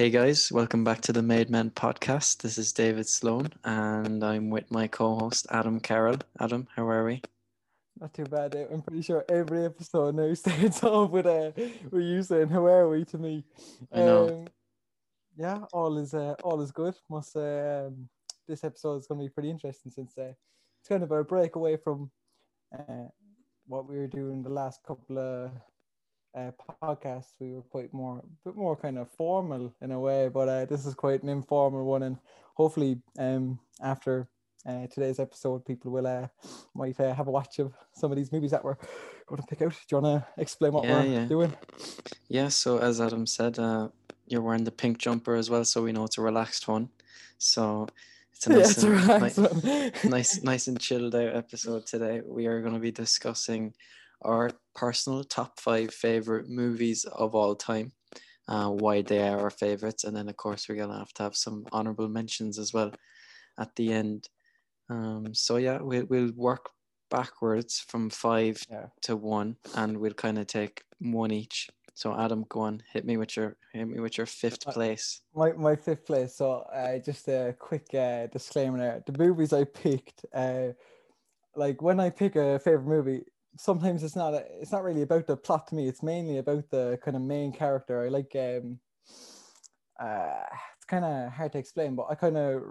Hey guys, welcome back to the Made Men podcast. This is David Sloan and I'm with my co host Adam Carroll. Adam, how are we? Not too bad. eh? I'm pretty sure every episode now starts off with uh, with you saying "How are we?" to me. I know. Um, yeah, all is uh, all is good. Must say, um, this episode is going to be pretty interesting since uh, it's kind of a break away from uh, what we were doing the last couple of uh, podcasts. We were quite more, a bit more kind of formal in a way, but uh, this is quite an informal one, and hopefully, um, after uh, today's episode, people will uh, might uh, have a watch of some of these movies that we're going to pick out. Do you want to explain what Yeah, we're yeah. doing? Yeah, so as Adam said, uh, you're wearing the pink jumper as well, so we know it's a relaxed one. So it's a Yeah, nice, it's a and, relaxed nice, nice and chilled out episode today. We are going to be discussing our personal top five favorite movies of all time, uh, why they are our favorites, and then of course we're gonna have to have some honorable mentions as well at the end. Um, so yeah, we'll we'll work backwards from five Yeah. to one, and we'll kind of take one each. So Adam, go on, hit me with your hit me with your fifth place. my my fifth place. So uh, just a quick uh, disclaimer there. The movies I picked, uh, like when I pick a favorite movie, sometimes it's not a, it's not really about the plot to me. It's mainly about the kind of main character. I like um, uh, it's kind of hard to explain, but I kind of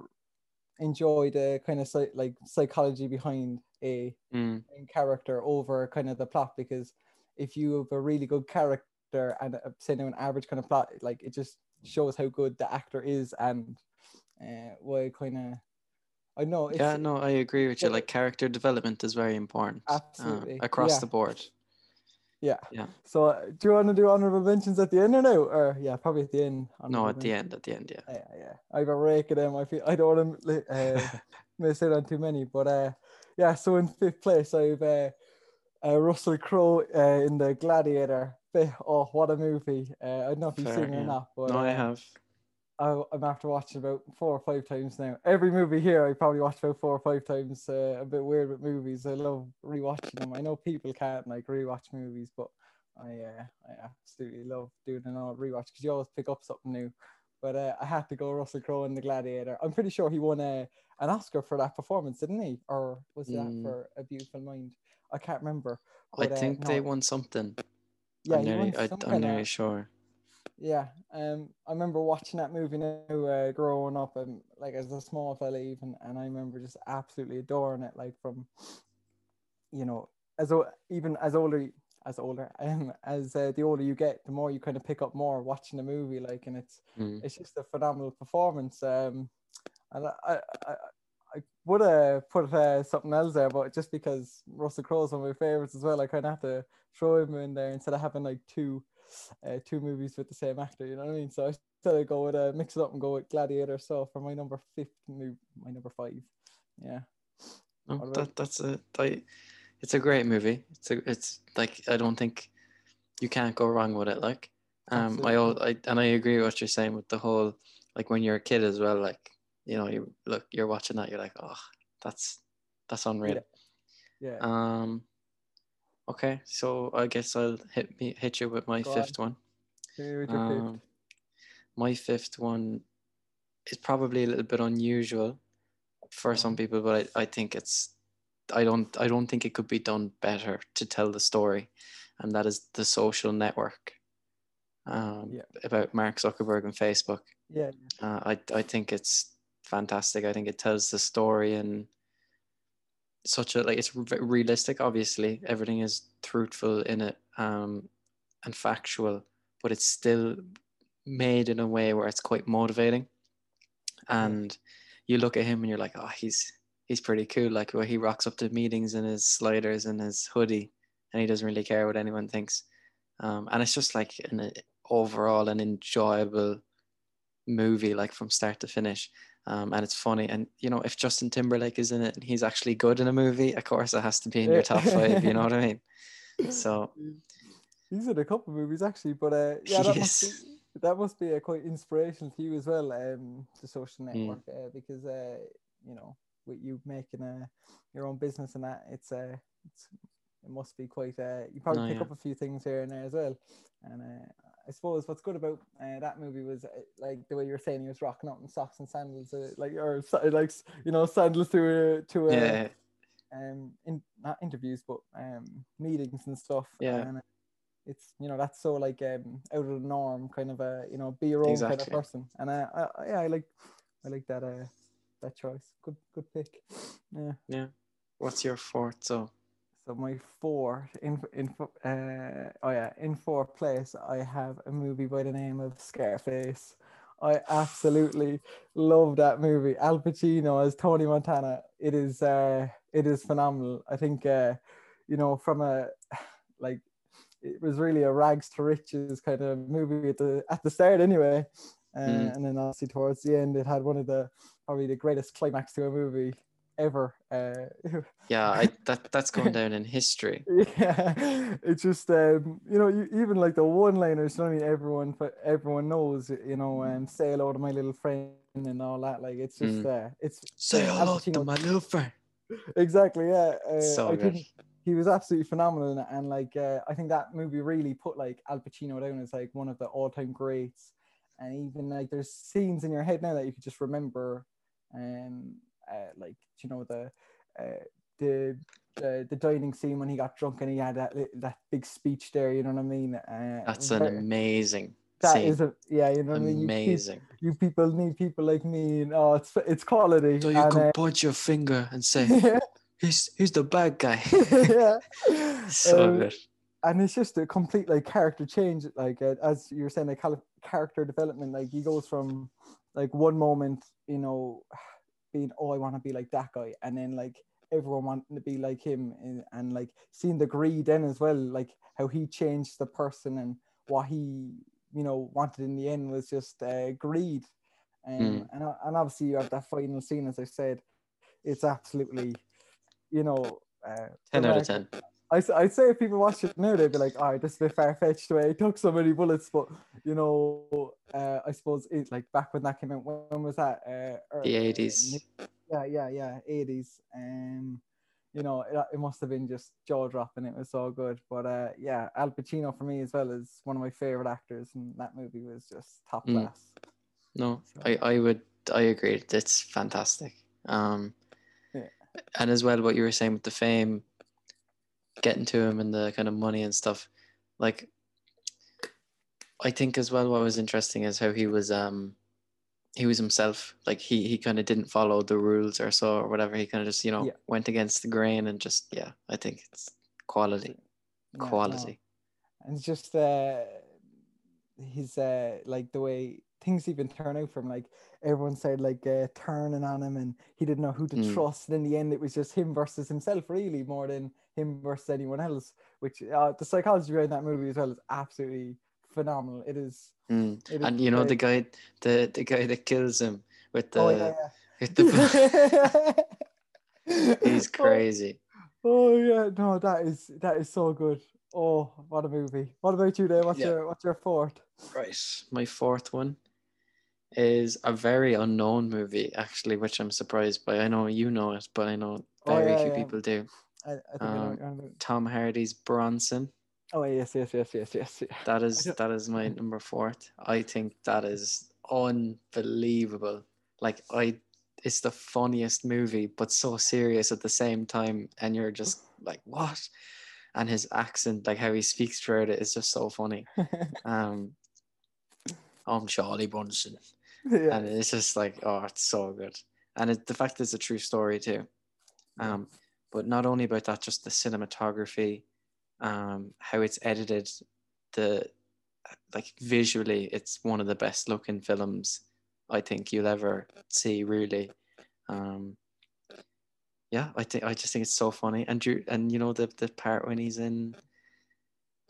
enjoy the kind of like psychology behind a Mm, main character over kind of the plot because if you have a really good character and uh, say now an average kind of plot, like it just shows how good the actor is and uh, why kind of I know it's yeah, no, I agree with you. Like character development is very important uh, Absolutely, across yeah. the board. yeah. Yeah. So uh, do you want to do honorable mentions at the end or no? Or yeah, probably at the end. No, at the end, at the end, yeah. Yeah, yeah. I have a rake of them. I feel I don't want to uh, miss out on too many, but uh, yeah. So in fifth place, I've uh, uh, Russell Crowe uh, in the Gladiator. Oh, what a movie! Uh, I don't know if you've Fair, seen it yeah. or not, but no, I uh, have. I, I'm after watching about four or five times now. Every movie here, I probably watched about four or five times. Uh, a bit weird with movies. I love rewatching them. I know people can't like rewatch movies, but I uh, I absolutely love doing an old rewatch because you always pick up something new. But uh, I had to go Russell Crowe in The Gladiator. I'm pretty sure he won a, an Oscar for that performance, didn't he? Or was that Mm. for A Beautiful Mind? I can't remember. I but, uh, think they won something. Yeah, I'm nearly, I, I'm nearly sure. Yeah, um, I remember watching that movie now, uh, growing up, and like as a small fella even, and I remember just absolutely adoring it. Like from, you know, as o- even as older as older, um, as uh, the older you get, the more you kind of pick up more watching the movie. Like, and it's Mm. it's just a phenomenal performance. Um, and I I, I, I would have put uh, something else there, but just because Russell Crowe is one of my favorites as well, I kind of have to throw him in there instead of having like two uh, two movies with the same actor. You know what I mean? So I said I'd go with uh, mix it up and go with Gladiator. So for my number fifth move, my number five. Yeah. No, that that's a I, it's a great movie. It's a it's like I don't think you can't go wrong with it. Like um I, I and I agree with what you're saying with the whole like when you're a kid as well. Like you know you look you're watching that you're like oh that's that's unreal. Yeah. Um. Okay, so I guess I'll hit me hit you with my Go on. fifth one. Hit me with fifth. Um, my fifth one is probably a little bit unusual for some Mhm. people, but I, I think it's I don't I don't think it could be done better to tell the story, and that is the social network. Um, Yeah. about Mark Zuckerberg and Facebook. Yeah. Uh, I I think it's fantastic. I think it tells the story in such a like it's re- realistic. Obviously, everything is truthful in it um, and factual, but it's still made in a way where it's quite motivating. And you look at him and you're like, oh, he's he's pretty cool. Like where he rocks up to meetings in his sliders and his hoodie, and he doesn't really care what anyone thinks. Um, and it's just like an overall an enjoyable movie, like from start to finish. Um, and it's funny. And you know, if Justin Timberlake is in it and he's actually good in a movie, of course it has to be in your top five. You know what I mean? So He's in a couple of movies actually, but uh, yeah, that must be that must be a quite inspirational to you as well. Um, the social Mm. network, uh, because uh, you know, with you making a your own business and that, it's uh, it's it must be quite uh, you probably No, pick yeah. up a few things here and there as well, and uh, I suppose what's good about uh, that movie was uh, like the way you were saying he was rocking out in socks and sandals, uh, like or like you know sandals to a to a Yeah, um in not interviews but um meetings and stuff. Yeah. And uh, it's you know that's so like um out of the norm kind of a you know be your own kind of person. And uh, I, I yeah I like I like that uh that choice. Good good pick. Yeah. yeah. What's your fourth? So So my fourth in in uh oh yeah in fourth place I have a movie by the name of Scarface. I absolutely love that movie. Al Pacino as Tony Montana. It is uh it is phenomenal. I think uh you know from a like it was really a rags to riches kind of movie at the at the start anyway. Uh, Mm. And then obviously towards the end, it had one of the probably the greatest climax to a movie ever. Uh, yeah, I that that's going down in history. yeah, it's just um, you know, you, even like the one-liners. You know, I mean, everyone, but everyone knows, you know, um, say hello to my little friend and all that. Like, it's just, uh, it's Say hello to my little friend. exactly, yeah. Uh, So I good. he was absolutely phenomenal, and, and like, uh, I think that movie really put like Al Pacino down as like one of the all-time greats. And even like, there's scenes in your head now that you could just remember, um, uh, like you know the, uh, the the the dining scene when he got drunk and he had that that big speech there. You know what I mean? Uh, That's an very- amazing that scene. is a yeah. You know what I mean? You, amazing. you people need people like me, and oh, it's it's quality. So you and, can uh, point your finger and say, yeah, "He's he's the bad guy." yeah. so Um, good. and it's just a complete like character change like uh, as you were saying like character development like he goes from like one moment you know being oh i want to be like that guy and then like everyone wanting to be like him and, and like seeing the greed then as well like how he changed the person and what he you know wanted in the end was just uh, greed um, mm. and, uh, and obviously you have that final scene as i said it's absolutely you know uh, 10 out of 10 I, I'd say if people watch it now, they'd be like, all right, this is a bit far fetched way he took so many bullets. But, you know, uh, I suppose it like back when that came out, when was that? Uh, er- The uh, 80s. Yeah, yeah, yeah, 80s. Um, you know, it, it must have been just jaw dropping. It was so good. But uh, yeah, Al Pacino for me as well is one of my favorite actors. And that movie was just top Mm. class. No, So- I, I would I agree. It's fantastic. Um, Yeah. and as well, what you were saying with the fame, getting to him and the kind of money and stuff, like I think as well, what was interesting is how he was um he was himself. Like he he kind of didn't follow the rules or so or whatever. He kind of just you know Yeah. went against the grain and just yeah. I think it's quality, Yeah, no. quality. and it's just uh his uh like the way things even turn out from like everyone said like uh, turning on him and he didn't know who to Mm. trust and in the end it was just him versus himself really more than him versus anyone else which uh, the psychology behind that movie as well is absolutely phenomenal it is Mm. it is And you know the guy, the the guy that kills him with the oh yeah, with the yeah. he's Oh, crazy. Oh yeah, no, that is that is so good. Oh, what a movie! What about you, there? What's Yeah. your what's your fourth? Right. My fourth one is a very unknown movie, actually, which I'm surprised by. I know you know it, but I know Oh, very yeah, few yeah. people do. I, I think I know Um, what you're on about. Tom Hardy's Bronson. Oh yes, yes, yes, yes, yes. That is that is my number fourth. I think that is unbelievable. Like I it's the funniest movie, but so serious at the same time. And you're just like, what? And his accent, like how he speaks throughout it is just so funny. Um I'm Charlie Bronson. Yeah. and it's just like oh it's so good. And it, the fact it's a true story too. Um but not only about that just the cinematography um how it's edited the like visually it's one of the best looking films i think you'll ever see really. Um yeah i think i just think it's so funny. And you and you know the the part when he's in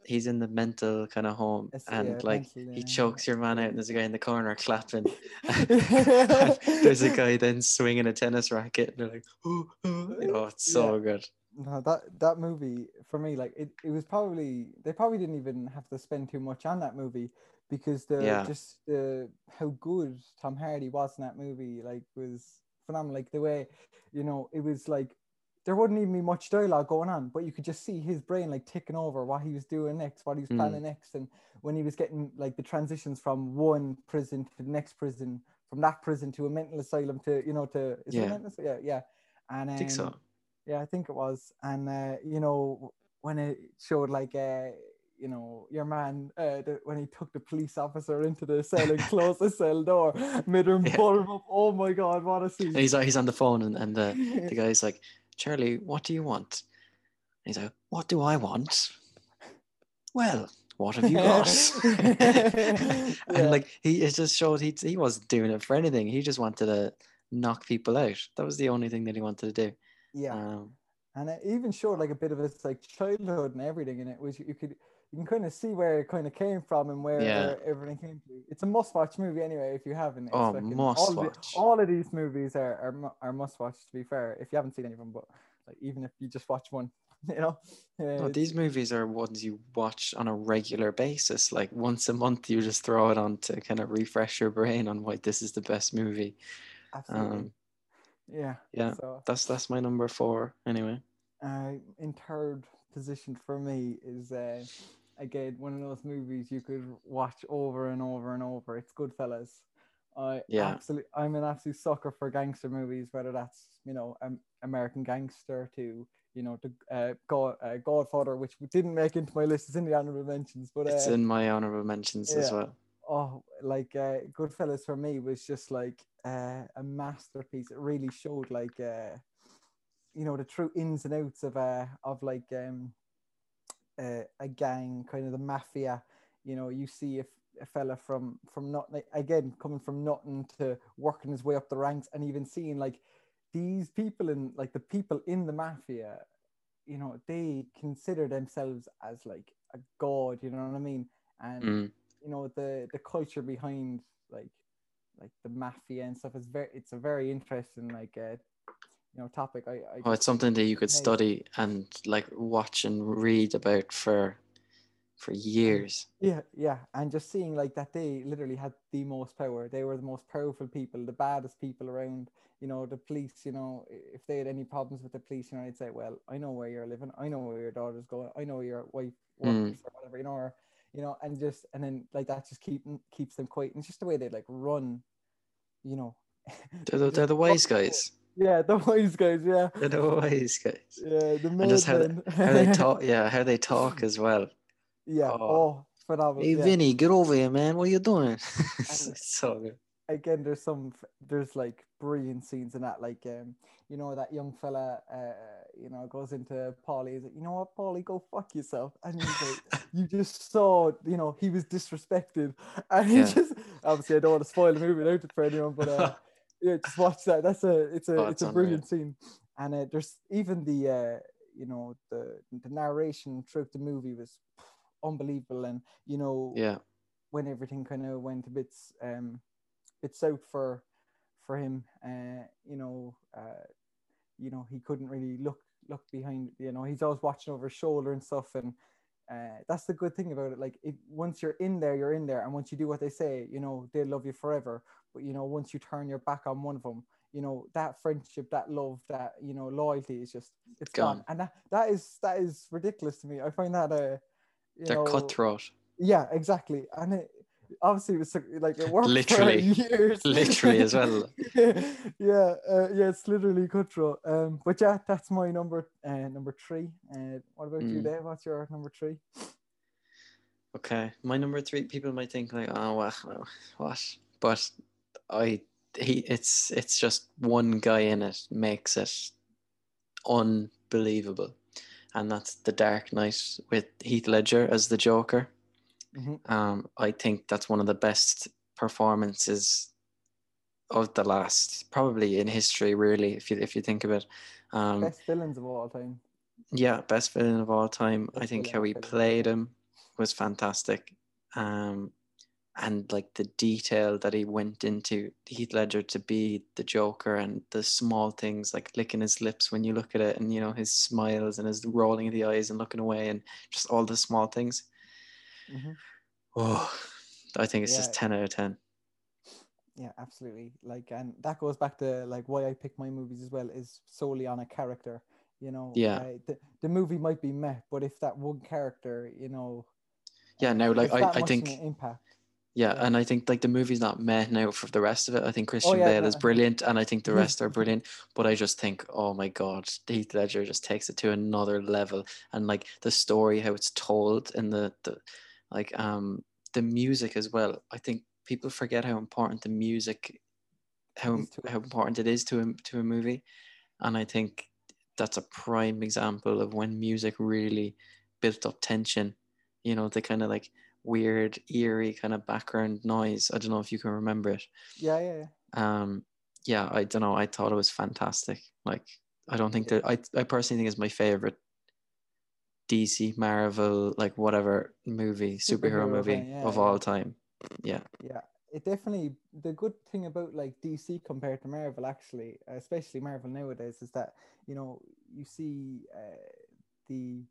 he's in the mental kind of home It's- and yeah, like mental, he yeah, chokes your man out and there's a guy in the corner clapping there's a guy then swinging a tennis racket and they're like oh, oh. oh it's so good No, that that movie for me, like it, it was probably they probably didn't even have to spend too much on that movie because the Yeah. just the how good Tom Hardy was in that movie, like was phenomenal. Like the way, you know, it was like there wouldn't even be much dialogue going on, but you could just see his brain like ticking over what he was doing next, what he was Mm. planning next, and when he was getting like the transitions from one prison to the next prison, from that prison to a mental asylum to you know to is Yeah. mental asylum? yeah yeah, and I think so. um, yeah, I think it was. And uh, you know, when it showed like uh, you know, your man uh, the, when he took the police officer into the cell and closed the cell door, made him Yeah. butter him up. Oh my god, what a scene! And he's he's on the phone and, and the, the guy's like, Charlie, what do you want? And he's like, What do I want? Well, what have you got? Yeah. and like he it just showed he he wasn't doing it for anything. He just wanted to knock people out. That was the only thing that he wanted to do. yeah, Um, and it even showed like a bit of his like childhood and everything in it, which you could you can kind of see where it kind of came from and where, Yeah. where everything came to. It's a must-watch movie anyway. If you haven't, it's Oh, must all of the- watch. all of these movies are are, are must-watch. To be fair, if you haven't seen any of them, but like even if you just watch one, you know. uh, no, these movies are ones you watch on a regular basis. Like once a month, you just throw it on to kind of refresh your brain on why this is the best movie. absolutely. Um, yeah. yeah. So that's that's my number four anyway. uh, in third position for me is uh, again one of those movies you could watch over and over and over. It's Goodfellas. I Yeah. absolutely, I'm an absolute sucker for gangster movies, whether that's you know um, American Gangster to you know the uh, God, uh, Godfather, which didn't make into my list. It's in the honorable mentions, but It's uh, in my honorable mentions as well. oh, like uh, Goodfellas for me was just like uh, a masterpiece. It really showed like uh, you know the true ins and outs of uh of like um uh, a gang, kind of the mafia. You know, you see a, a fella from from not again coming from nothing to working his way up the ranks, and even seeing like these people in like the people in the mafia. You know, they consider themselves as like a god. You know what I mean? And Mm. you know the the culture behind like like the mafia and stuff is very it's a very interesting like uh you know topic i, I Oh, it's something that you could Amazing. study and like watch and read about for for years. yeah yeah and just seeing like that they literally had the most power they were the most powerful people the baddest people around you know the police you know if they had any problems with the police you know they'd say well i know where you're living i know where your daughter's going i know your wife Mm. works or whatever you know or you know and just and then like that just keep keeps them quiet and it's just the way they like run you know They're the, they're the wise guys. Yeah, the wise guys. Yeah, They're the wise guys. yeah, the And just how they, how they talk, yeah, how they talk as well. yeah. Oh. Oh, phenomenal. Hey, yeah. Vinny, get over here, man. What are you doing? it's so good. Again, there's some, there's like brilliant scenes in that. Like, um, you know, that young fella, uh, you know, goes into Paulie. He's like, you know what, Paulie, go fuck yourself. And he's like, you just saw, you know, he was disrespected, and he Yeah. just obviously I don't want to spoil the movie out for anyone, but uh, yeah, just watch that. That's a it's a Oh, it's it's a brilliant scene, and uh, there's even the uh, you know the the narration throughout the movie was unbelievable, and you know Yeah, when everything kind of went a bit um bit south for for him, uh, you know, uh, you know he couldn't really look look behind, you know, he's always watching over his shoulder and stuff, and uh, that's the good thing about it. Like, if once you're in there, you're in there, and once you do what they say, you know, they love you forever. But you know, once you turn your back on one of them, you know, that friendship, that love, that you know, loyalty is just it's gone. Gone. And that that is that is ridiculous to me. I find that uh, you they're know, cutthroat. yeah, exactly. And it obviously it was like it worked Literally. for years. Literally as well. yeah, uh, yeah, it's literally cutthroat. Um, but yeah, that's my number uh, number three. Uh, what about you, Mm. Dave? What's your number three? Okay, my number three. People might think like, oh, well, well, what? But I, he, it's it's just one guy in it makes it unbelievable, and that's the Dark Knight with Heath Ledger as the Joker. Mhm. Um, I think that's one of the best performances of the last, probably in history. Really, if you if you think of it, um, Best villains of all time. yeah, best villain of all time. I think how he played him was fantastic. Um, and like the detail that he went into Heath Ledger to be the Joker and the small things like licking his lips when you look at it and you know his smiles and his rolling of the eyes and looking away and just all the small things. Mhm. Oh, I think it's Yeah. just 10 out of 10. Yeah, absolutely. Like, and that goes back to like why I pick my movies as well is solely on a character. You know, Yeah. uh, the, the movie might be meh, but if that one character, you know, Yeah, no, like I, I think impact. Yeah, Yeah. and I think like the movie's not meh now for the rest of it. I think Christian yeah, Bale no. is brilliant, and I think the rest are brilliant. But I just think, oh my god, Heath Ledger just takes it to another level, and like the story, how it's told, and the the like um the music as well. I think people forget how important the music, how Is to it. how important it is to a to a movie, and I think that's a prime example of when music really built up tension. You know, the kind of like weird, eerie kind of background noise. I don't know if you can remember it. Yeah, yeah, yeah. Um, yeah, I don't know. I thought it was fantastic. Like, I don't think that I, I personally think it's my favorite DC, Marvel, like whatever movie, superhero, Superhero movie yeah, of yeah. all time. Yeah, Yeah, it definitely the good thing about like DC compared to Marvel actually, especially Marvel nowadays, is that you know you see uh, the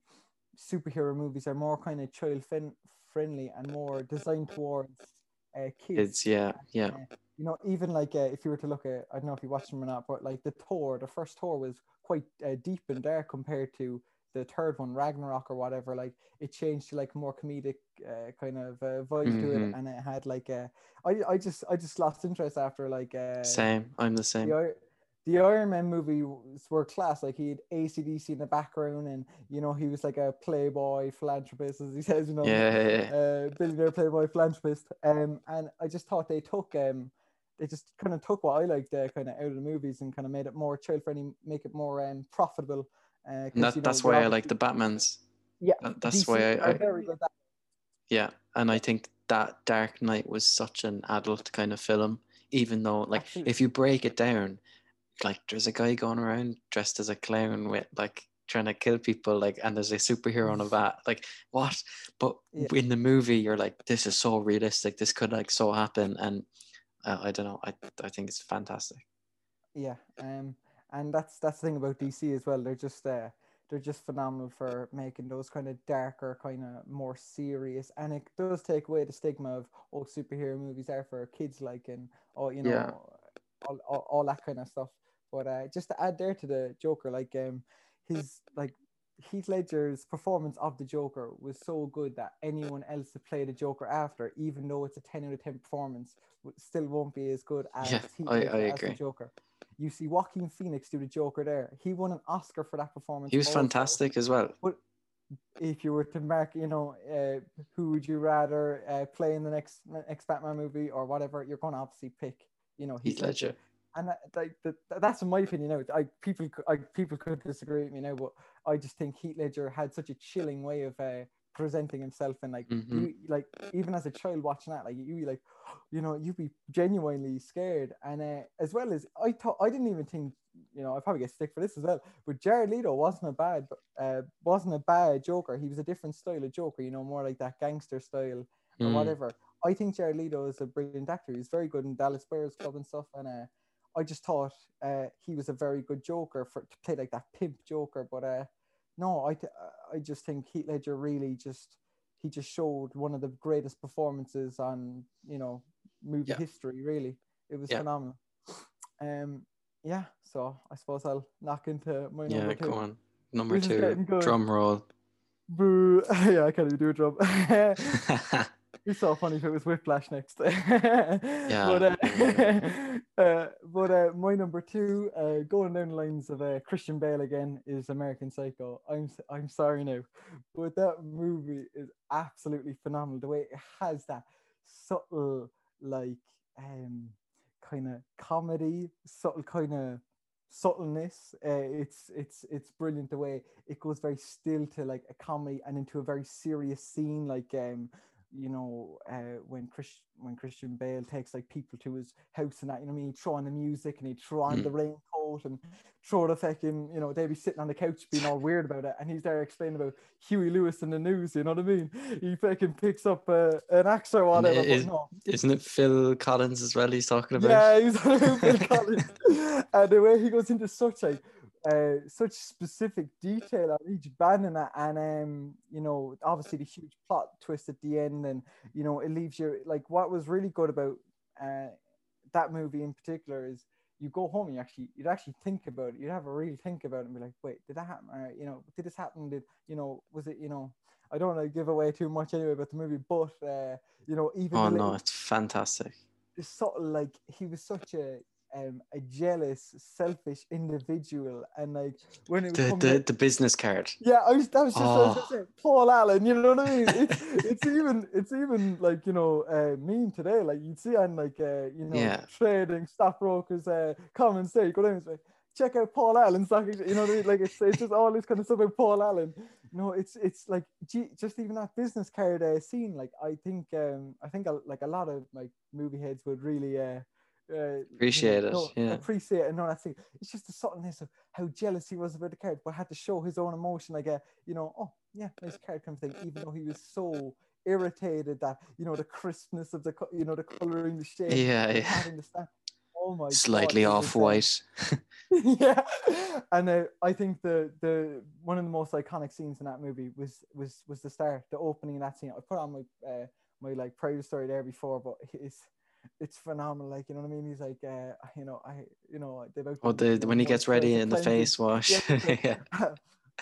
superhero movies are more kind of child fin- friendly and more designed towards uh, kids. it's yeah, yeah, Uh, you know, even like uh, if you were to look at, I don't know if you watched them or not, but like the Thor, the first Thor was quite uh, deep and dark compared to the third one, Ragnarok or whatever. Like it changed to like more comedic uh, kind of uh, vibe to it, Mhm. and it had like uh, I I just I just lost interest after like uh, same. I'm the same. the, the Iron Man movies were class. Like he had ACDC in the background, and you know he was like a playboy philanthropist, as he says. You know, Yeah, yeah, yeah. uh, billionaire playboy philanthropist. Um, and I just thought they took um, they just kind of took what I liked uh, kind of out of the movies and kind of made it more child friendly, make it more um profitable. Uh, that, that's why I like the Batmans. Yeah, that- that's DC why I- I- Yeah, and I think that Dark Knight was such an adult kind of film, even though like Absolutely. if you break it down, like there's a guy going around dressed as a clown with like trying to kill people, like and there's a superhero on a bat, like what? But Yeah. in the movie, you're like, this is so realistic. This could like so happen, and uh, I don't know. I I think it's fantastic. Yeah, um, and that's that's the thing about DC as well. They're just uh, they're just phenomenal for making those kind of darker, kind of more serious, and it does take away the stigma of oh, superhero movies are for kids, like and oh, you know, Yeah. all, all all that kind of stuff. But uh, just to add there to the Joker, like um, his like Heath Ledger's performance of the Joker was so good that anyone else to play the Joker after, even though it's a ten out of ten performance, still won't be as good as Yeah, Heath I- I as the agree. Joker. You see Joaquin Phoenix do the Joker there. He won an Oscar for that performance. He was also. fantastic as well. But if you were to mark, you know, uh, who would you rather uh, play in the next next Batman movie or whatever, you're going to obviously pick, you know, Heath Ledger. and that, like that, that's my opinion now. I people I, people could disagree with me now, but I just think Heath Ledger had such a chilling way of uh, presenting himself, and like Mhm. you like even as a child watching that, like you be like, you know, you'd be genuinely scared, and uh, as well as I thought, I didn't even think, you know, I probably get stick for this as well, but Jared Leto wasn't a bad, uh, wasn't a bad Joker. He was a different style of Joker, you know, more like that gangster style or Mm. whatever. I think Jared Leto is a brilliant actor. He's very good in Dallas Buyers Club and stuff. And uh, I just thought uh, he was a very good Joker for to play like that pimp Joker. But uh, no, I th- I just think Heath Ledger really just he just showed one of the greatest performances on you know movie Yeah. history. Really, it was Yeah. phenomenal. Um, yeah. So I suppose I'll knock into my number Yeah, two. go on. Number is two, drum roll. Boo! yeah, I can't even do a drum. It's so funny if it was Whiplash next. But, uh, uh, but uh, my number two, uh, going down the lines of uh, Christian Bale again, is American Psycho. I'm I'm sorry now, but that movie is absolutely phenomenal. The way it has that subtle, like, um, kind of comedy, subtle kind of subtleness. Uh, it's it's it's brilliant the way it goes very still to like a comedy and into a very serious scene, like um you know, uh, when Chris when Christian Bale takes like people to his house and that, you know, I mean, he'd throw on the music and he'd throw on Mm. the raincoat and throw the fucking, you know, they'd be sitting on the couch being all weird about it, and he's there explaining about Huey Lewis and the News. You know what I mean? He fucking picks up uh, an axe or And whatever. is- no, Isn't it Phil Collins as well? He's talking about. yeah, he's on Phil Collins. and the way he goes into such like uh, such specific detail on each band and that, and um, you know, obviously the huge plot twist at the end, and you know, it leaves you like what was really good about uh, that movie in particular is you go home and you actually you'd actually think about it. You'd have a real think about it and be like, wait, did that happen? Or, you know, did this happen? Did you know? Was it you know? I don't want to give away too much anyway about the movie, but uh, you know, even Oh no, it's fantastic. it's sort of like he was such a um a jealous, selfish individual, and like when it was The the, the business card. yeah, I was that was just what I was Oh. gonna. Paul Allen, you know what I mean? It's, it's even it's even like you know uh, meme today. Like you'd see on like uh, you know Yeah. trading stockbrokers uh, comments there. You go and say, check out Paul Allen stock. You know what I mean? Like it's it's just all this kind of stuff about Paul Allen. No, it's it's like gee, just even that business card uh, scene. Like I think um I think a, like a lot of like movie heads would really uh. Uh, Appreciate it, know, yeah. appreciate it. No, that's it. It's just the subtleness of how jealous he was about the card, but had to show his own emotion, like a you know, oh yeah, nice card kind of thing. Even though he was so irritated that you know the crispness of the co- you know the coloring, the shape, Yeah, and yeah. the. Oh my, Slightly it off um, white. yeah, and uh, I think the the one of the most iconic scenes in that movie was was was the start, the opening of that scene. I put on my uh, my like private story there before, but it's it's phenomenal. Like you know what I mean? He's like, uh, you know, I you know they've Oh, outgrown, the when he gets ready in the face wash. Yeah, yeah.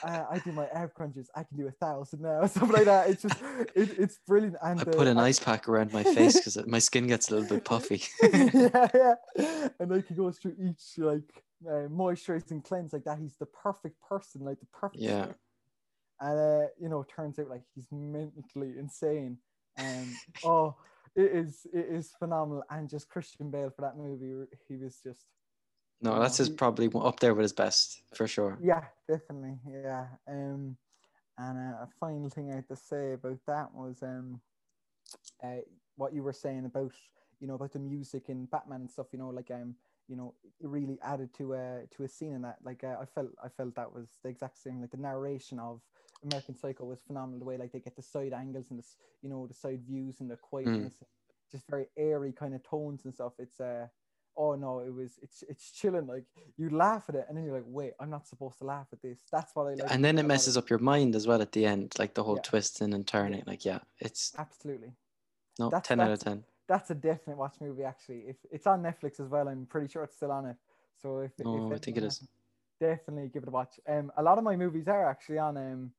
uh, I do my air crunches. I can do a thousand now, stuff like that. It's just, it, it's brilliant. And I put an ice pack around my face because my skin gets a little bit puffy. yeah, yeah. And like he goes through each like uh, moisturizing cleanse like that. He's the perfect person, like the perfect. Yeah. shape. And uh, you know, turns out like he's mentally insane. And oh, it is it is phenomenal. And just Christian Bale for that movie, he was just No, that's his probably up there with his best for sure. yeah, definitely, yeah. Um, and uh, a final thing I had to say about that was um, uh, what you were saying about you know about the music in Batman and stuff. You know, like um, you know, it really added to a to a scene in that. Like uh, I felt I felt that was the exact same. Like the narration of American Psycho was phenomenal. The way like they get the side angles and the you know the side views and the quietness, just very airy kind of tones and stuff. It's uh oh no, it was it's it's chilling. Like you laugh at it and then you're like, wait, I'm not supposed to laugh at this. That's what I like. and then it messes of- up your mind as well at the end, like the whole Yeah. twisting and turning. Like, yeah, it's Absolutely. no That's- ten out of ten. That's a definite watch movie actually. If it's on Netflix as well, I'm pretty sure it's still on it. So if, No, if I think it is. definitely give it a watch. Um a lot of my movies are actually on um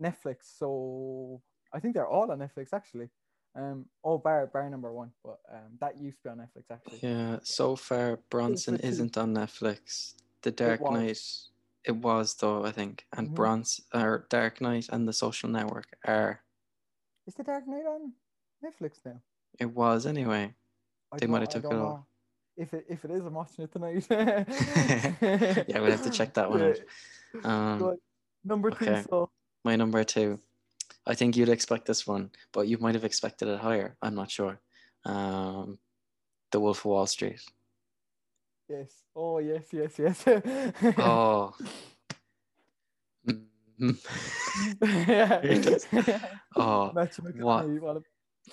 Netflix, so I think they're all on Netflix actually. Um oh bar bar number one, but um that used to be on Netflix actually. Yeah, so far Bronson isn't on Netflix. The Dark was. Knight, it was though I think, and Mhm. Bronze or Dark Knight and the Social Network are. Is the Dark Knight on Netflix now? It was anyway. I They might have took it off. If it if it is, I'm watching it tonight. Yeah, we'll have to check that one out. Um. Number two, okay. so my number two. I think you'd expect this one, but you might have expected it higher. I'm not sure. Um, the Wolf of Wall Street. yes. Oh yes, yes, yes. Oh. Mm. yeah. Oh, what- McConaughey, what a-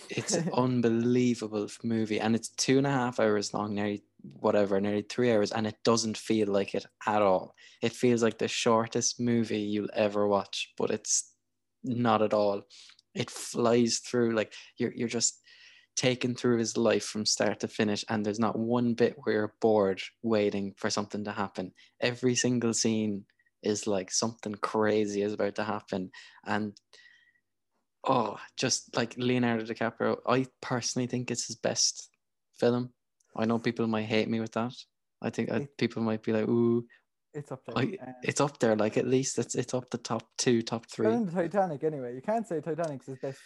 it's an unbelievable movie, and it's two and a half hours long, nearly whatever, nearly three hours, and it doesn't feel like it at all. It feels like the shortest movie you'll ever watch, but it's not at all. It flies through like you're you're just taken through his life from start to finish, and there's not one bit where you're bored waiting for something to happen. Every single scene is like something crazy is about to happen, and oh, just like Leonardo DiCaprio, I personally think it's his best film. I know people might hate me with that. I think It- people might be like, "Ooh, It's up there. I, Um, it's up there." Like at least it's it's up the top two, top three. the Titanic anyway. You can't say Titanic's his best.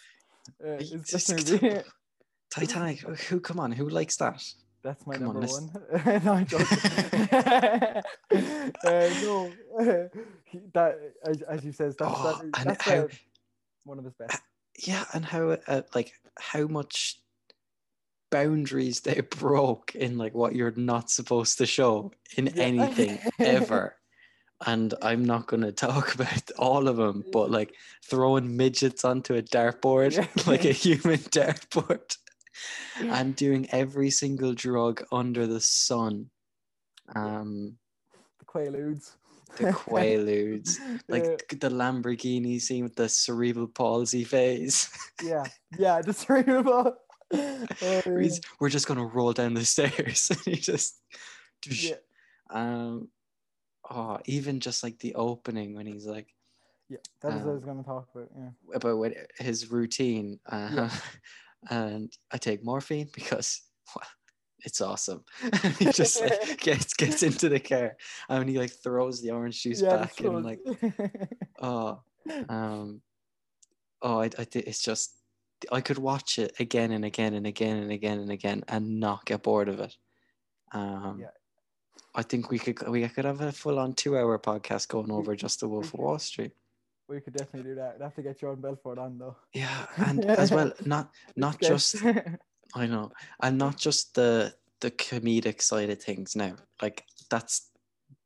Uh, It's his best movie. Titanic. Who? Come on, who likes that? That's my Come number let's- one. no, I'm uh, no, that as, as you says, that's, Oh, that, that's how- one of his best. Yeah, and how uh, like how much boundaries they broke in like what you're not supposed to show in Yeah. anything ever. And I'm not going to talk about all of them, but like throwing midgets onto a dartboard, Yeah. like a human dartboard, and doing every single drug under the sun. Um, the Quaaludes. The Quaaludes, like yeah, the Lamborghini scene with the cerebral palsy phase. yeah, yeah, the cerebral. Oh, yeah. we're just gonna roll down the stairs and he just Yeah. Um, oh, even just like the opening when he's like Yeah, that is what I Um, was going to talk about. Yeah. about what his routine, uh, Yeah. and I take morphine because well, it's awesome. And he just like gets gets into the car and he like throws the orange juice yeah, back and like oh um oh I, I it's just I could watch it again and again and again and again and again and not get bored of it. Um, Yeah. I think we could we could have a full on two hour podcast going over just the Wolf of. Wall Street. we could definitely do that. We'd have to get John Belfort on though. Yeah, and as well, not not just I know, and not just the the comedic side of things. Now, like that's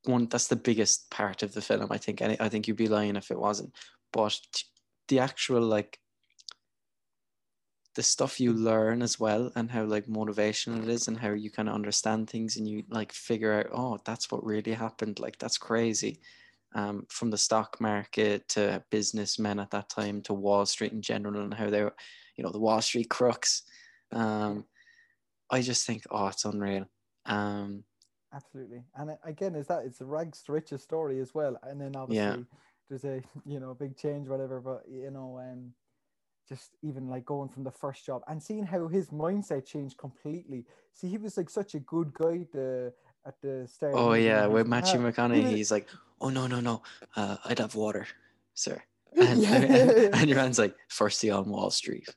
one that's the biggest part of the film. I think, and I think you'd be lying if it wasn't. But the actual like the stuff you learn as well, and how like motivational it is, and how you kind of understand things, and you like figure out, oh, that's what really happened. Like that's crazy. Um, from the stock market to businessmen at that time to Wall Street in general, and how they were, you know, the Wall Street crooks. Um, I just think, oh, it's unreal. Um, Absolutely. And again, is that it's a rags to riches story as well. And then obviously there's a you know big change, whatever. But you know, um, just even like going from the first job and seeing how his mindset changed completely. See, he was like such a good guy to, at the start. oh yeah, with Matthew ah, McConaughey, he's like, oh no, no, no, uh, I'd have water, sir. And, Yeah. and, and your man's like, firstly on Wall Street,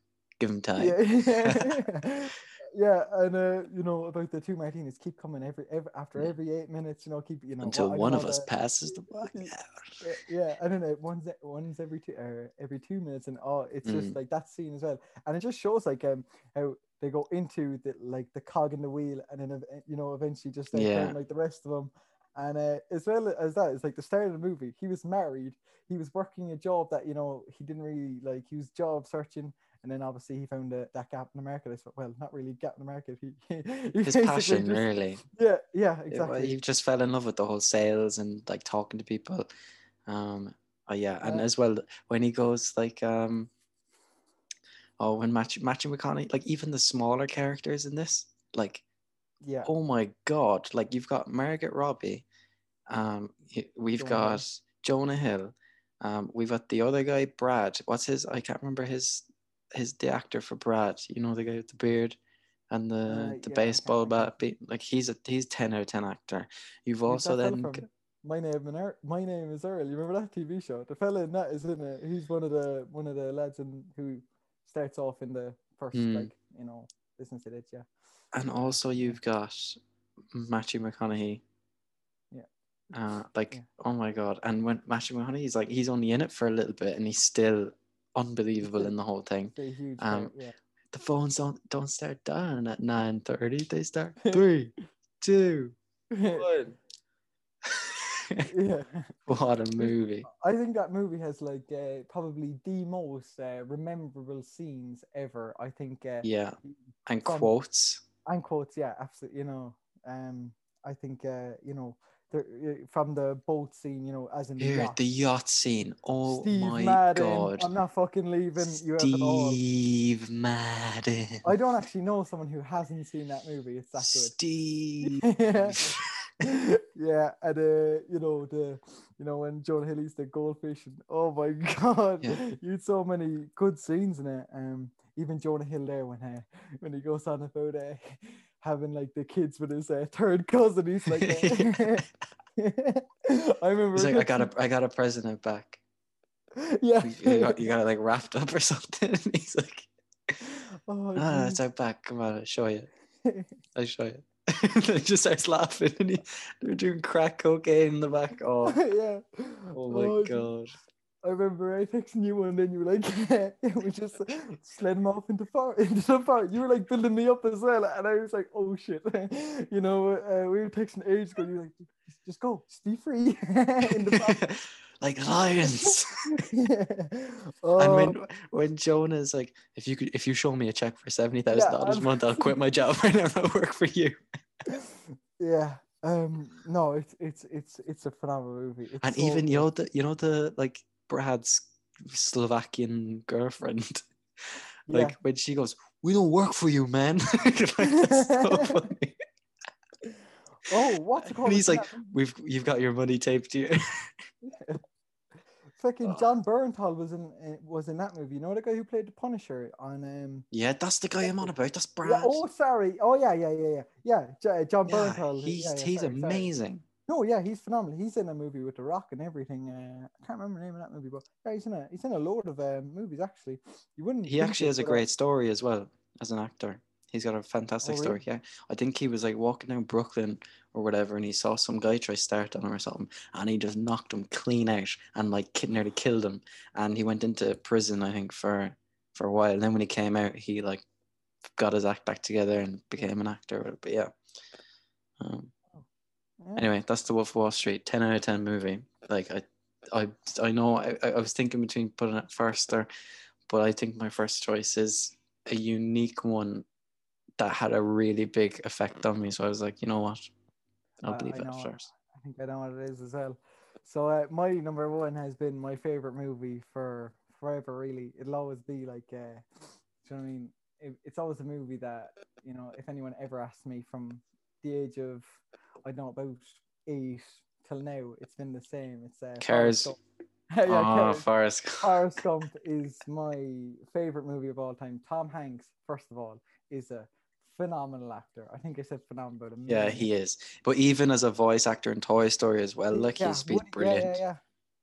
give him time. Yeah, yeah, and uh, you know about the two martinis keep coming every every after every eight minutes. You know, keep you know Until what- one of us the- passes the buck Yeah. out. Yeah, I don't know. One's one's every two uh, every two minutes, and oh, it's just Mm. like that scene as well, and it just shows like um how they go into the like the cog in the wheel, and then you know eventually just start Yeah. like the rest of them, and uh, as well as that, it's like the start of the movie. He was married, he was working a job that you know he didn't really like. He was job searching, and then obviously he found that gap in America. What- well, not really gap in America. He, he His passion, just- really. Yeah, yeah, It- exactly. he just fell in love with the whole sales and like talking to people. Um, oh yeah, and Uh, as well when he goes like um, oh when Matthew Matthew McConaughey, like even the smaller characters in this, like yeah, oh my god, like you've got Margaret Robbie, um, we've Jonah got Jonah Hill, um, we've got the other guy Brad. What's his? I can't remember his his the actor for Brad. You know the guy with the beard and the Uh, the yeah, baseball bat. Be, like he's a he's ten out of ten actor. You've also then g- My name and. My name is Earl. You remember that TV show? The fella in that is in it. He's one of the one of the lads in who starts off in the first Hmm. like you know business it is. Yeah, and also you've got Matthew McConaughey. Yeah. Uh, like Yeah. oh my god! And when Matthew McConaughey's like he's only in it for a little bit, and he's still unbelievable in the whole thing. huge. Um, part, yeah. The phones don't don't start dying at nine thirty. They start three, two, one. yeah. what a movie! I think that movie has like uh, probably the most uh, rememberable scenes ever. I think. Uh, Yeah, and From- quotes. and quotes yeah absolutely you know um i think uh you know the, uh, from the boat scene you know as in the yacht, the yacht scene. Oh steve my madden god! i'm not fucking leaving you all Steve Madden. i don't actually know someone who hasn't seen that movie it's that good Steve. yeah and uh you know the you know when jonah hill the goldfish and oh my god Yeah. you had so many good scenes in it um even jonah hill there when uh, when he goes on about uh, having like the kids with his uh, third cousin he's like uh, i remember He's like, I got a, I got a president back. yeah You got, you got it like wrapped up or something. And he's like, oh, ah, it's out back. Come on, I'll show you. I'll show you. he just starts laughing, and he, they're doing crack cocaine in the back. Oh, yeah oh my Oh, god. I remember I texting you and then you were like, we just slid him off into far into the far. You were like building me up as well, and I was like, oh shit, you know, uh, we were texting ages ago. You were like, just, go, just be free in the far. like lions. yeah. and Oh, when when Jonah's like, if you could, if you show me a check for seventy thousand dollars a I'm- month, I'll quit my job and I'll work for you. yeah, um, no, it's it's it's it's a phenomenal movie. It's And so even you know the you know the like Brad's Slovakian girlfriend, like Yeah. when she goes, "We don't work for you, man." like, so funny. Oh, what's it called? And he's like, that- "We've you've got your money taped here." Fucking Oh. Jon Bernthal was in uh, was in that movie. You know the guy who played the Punisher on um. yeah, that's the guy I'm on about. That's Brad. Yeah, oh, sorry. Oh, yeah, yeah, yeah, yeah. Yeah, Jon Bernthal. he's he's sorry, sorry. No, yeah, he's phenomenal. He's in a movie with The Rock and everything. Uh, I can't remember the name of that movie, but yeah, he's in a he's in a load of um, movies actually. You wouldn't. He actually has a uh, great story as well as an actor. He's got a fantastic Oh, really? story. Yeah, I think he was like walking down Brooklyn or whatever, and he saw some guy try start on him or something, and he just knocked him clean out and like nearly killed him. And he went into prison, I think, for for a while. And then when he came out, he like got his act back together and became an actor. But yeah. Um, yeah. Anyway, that's the Wolf of Wall Street. Ten out of ten movie. Like I, I, I know. I, I was thinking between putting it first or, but I think my first choice is a unique one that had a really big effect on me. So I was like, you know what, I'll believe I it first. I think I know what it is as well. So uh, my number one has been my favorite movie for forever. Really, it'll always be like, uh, do you know what I mean? It, it's always a movie that you know. If anyone ever asked me from the age of I don't know about eight till now, it's been the same. It's uh, Cars. Gump. yeah, oh. Forrest. Forrest Gump is my favorite movie of all time. Tom Hanks, first of all, is a phenomenal actor. I think I said phenomenal about Yeah, he is. But even as a voice actor in Toy Story as well, like Yeah, he's been Woody- yeah, brilliant. Yeah, yeah,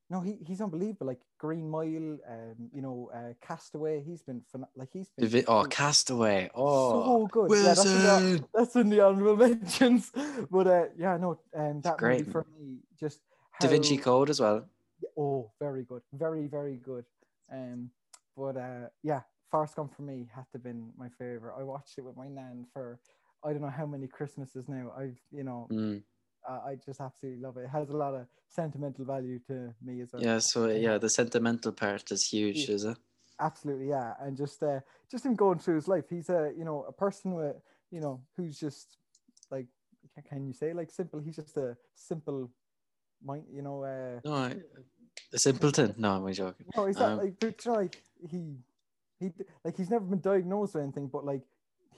No, he, he's unbelievable. Like Green Mile, um, you know, uh, Castaway. He's been like he's been vi- oh, Castaway. Oh, so good. Yeah, that's in, the, that's in the honorable mentions. But uh, yeah, no, um, that great movie for me just Da Vinci Code as well. Oh, very good, very very good. Um, but uh, yeah, Forrest Gump for me had to have been my favorite. I watched it with my nan for I don't know how many Christmases now. I've you know Mm. Uh, I just absolutely love it. It has a lot of sentimental value to me as well. Yeah, so yeah, the sentimental part is huge, Yeah. is it? absolutely yeah and just uh just him going through his life he's a you know a person with you know who's just like can you say like simple he's just a simple mind you know uh No, I, a simpleton. No, I'm joking. no he's not Um, like but, you know, like he he like he's never been diagnosed or anything but like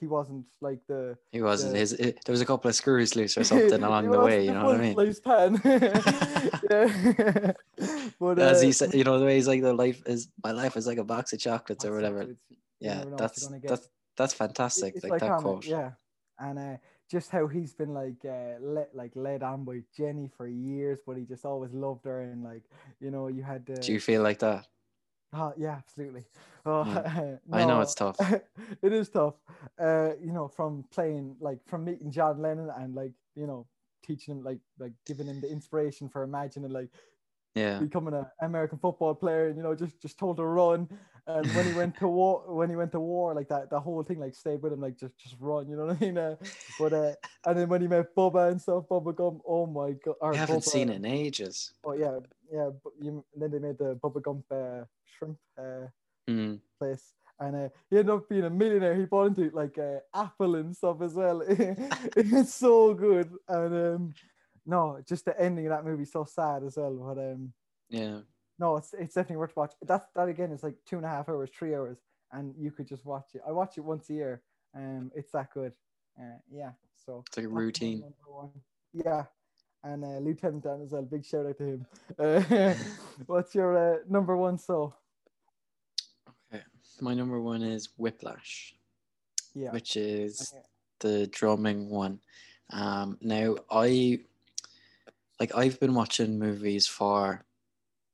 he wasn't like the He wasn't. the- His it, there was a couple of screws loose or something along the way. You know what I mean? pan yeah but As uh, he said, you know the way he's like, the life is my life is like a box of chocolates or whatever. You Yeah, never know what that's you're gonna get. that's that's fantastic. it's like that iconic, quote. Yeah, and uh, just how he's been like uh, let like led on by Jenny for years, but he just always loved her, and like you know you had to. Do you feel like that? Oh, yeah, absolutely. Oh, I know it's tough. it is tough. Uh, you know, from playing like from meeting John Lennon and like you know teaching him like like giving him the inspiration for imagining like Yeah. becoming an American football player and you know just just told to run and when he went to war when he went to war like that the whole thing like stayed with him like just just run you know what I mean uh, but uh, and then when he met Bubba and stuff Bubba Gump oh my god I haven't Bubba- seen it in ages. oh yeah yeah but you, and then they made the Bubba Gump uh, shrimp uh, Mm. place and uh, he ended up being a millionaire he bought into like uh, Apple and stuff as well it's so good and um no just the ending of that movie so sad as well but um Yeah. no, it's it's definitely worth watching. That that again is like two and a half hours, three hours, and you could just watch it. I watch it once a year. Um, it's that good. Uh, yeah. So It's like a routine. Yeah, and uh, Lieutenant Dan as well. Big shout out to him. Uh, what's your uh, number one? So Okay. My number one is Whiplash, yeah, which is Okay. the drumming one. Um, now I like I've been watching movies for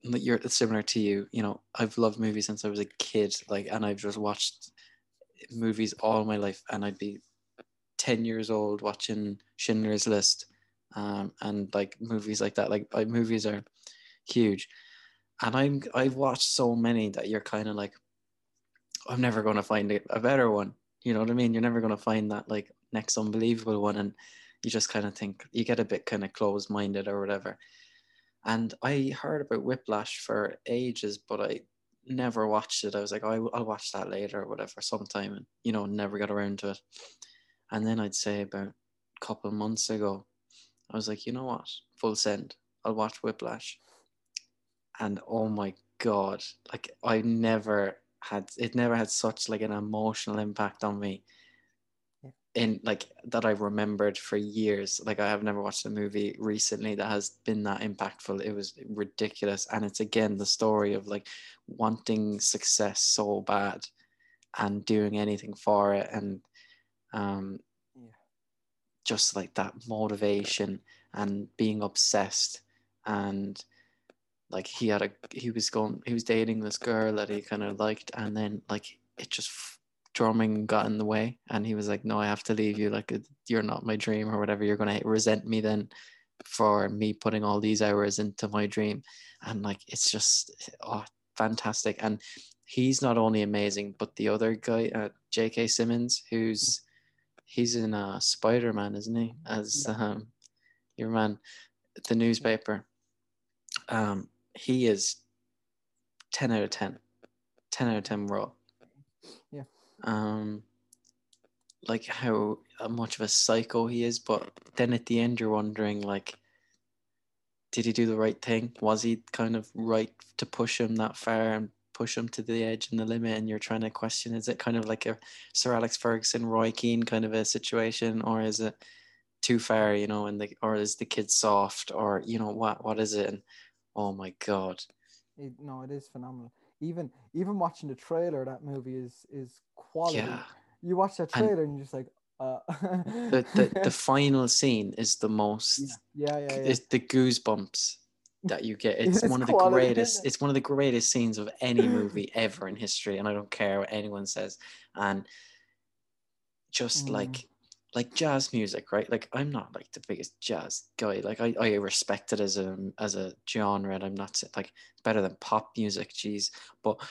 like you're similar to you. You know, I've loved movies since I was a kid. Like, and I've just watched movies all my life, and I'd be ten years old watching Schindler's List, um, and like movies like that. Like, like movies are huge, and I'm I've watched so many that you're kind of like, I'm never gonna find a, better one. You know what I mean? You're never gonna find that like next unbelievable one, and you just kind of think you get a bit kind of closed minded or whatever. And I heard about Whiplash for ages, but I never watched it. I was like, oh, I'll watch that later or whatever, sometime, and you know, never got around to it. And then I'd say about a couple months ago, I was like, you know what, full send, I'll watch Whiplash. And oh my god, like I never had it never had such like an emotional impact on me. Yeah. in like that I remembered for years. Like I have never watched a movie recently that has been that impactful. It was ridiculous. And it's again the story of like wanting success so bad and doing anything for it and um. Just like that motivation and being obsessed and like he had a he was going he was dating this girl that he kind of liked and then like it just drumming got in the way and he was like no i have to leave you like you're not my dream or whatever you're gonna resent me then for me putting all these hours into my dream. And like it's just oh fantastic. And he's not only amazing but the other guy uh, jk simmons who's he's in uh spider-man isn't he? As um your man the newspaper. Um he is 10 out of 10 10 out of 10 raw. Yeah. um like how uh, much of a psycho he is but then at the end you're wondering like did he do the right thing? Was he kind of right to push him that far and push him to the edge and the limit and you're trying to question is it kind of like a sir alex ferguson roy keane kind of a situation or is it too far you know and the or is the kid soft or you know what what is it and oh my god It, no, it is phenomenal. Even even watching the trailer, that movie is is quality. yeah You watch that trailer and you're just like, uh. the, the the final scene is the most yeah, yeah, yeah. it's the goosebumps that you get. It's It's one of the quality, greatest. it? It's one of the greatest scenes of any movie ever in history, and I don't care what anyone says. And just Mm. like like jazz music, right? Like I'm not like the biggest jazz guy. Like I, I respect it as a as a genre, and I'm not like better than pop music. Jeez, but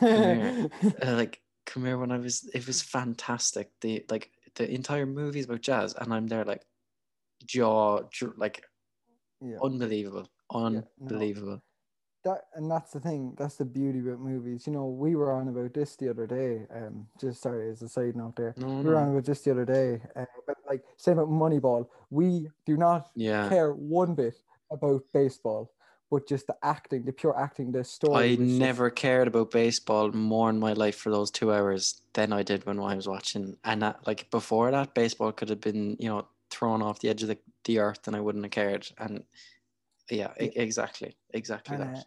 here. uh, like come here when I was it was fantastic. The like the entire movie is about jazz, and I'm there like jaw like yeah. unbelievable, no. unbelievable. that and that's the thing that's the beauty about movies you know we were on about this the other day um just sorry as a side note there No, we were on no. about this the other day uh, but like same about moneyball we do not Yeah, care one bit about baseball but just the acting the pure acting the story I was just- never cared about baseball more in my life for those two hours than I did when I was watching. And that, like before that, baseball could have been you know thrown off the edge of the, the earth, and I wouldn't have cared. And yeah, e- exactly, exactly and, that. uh,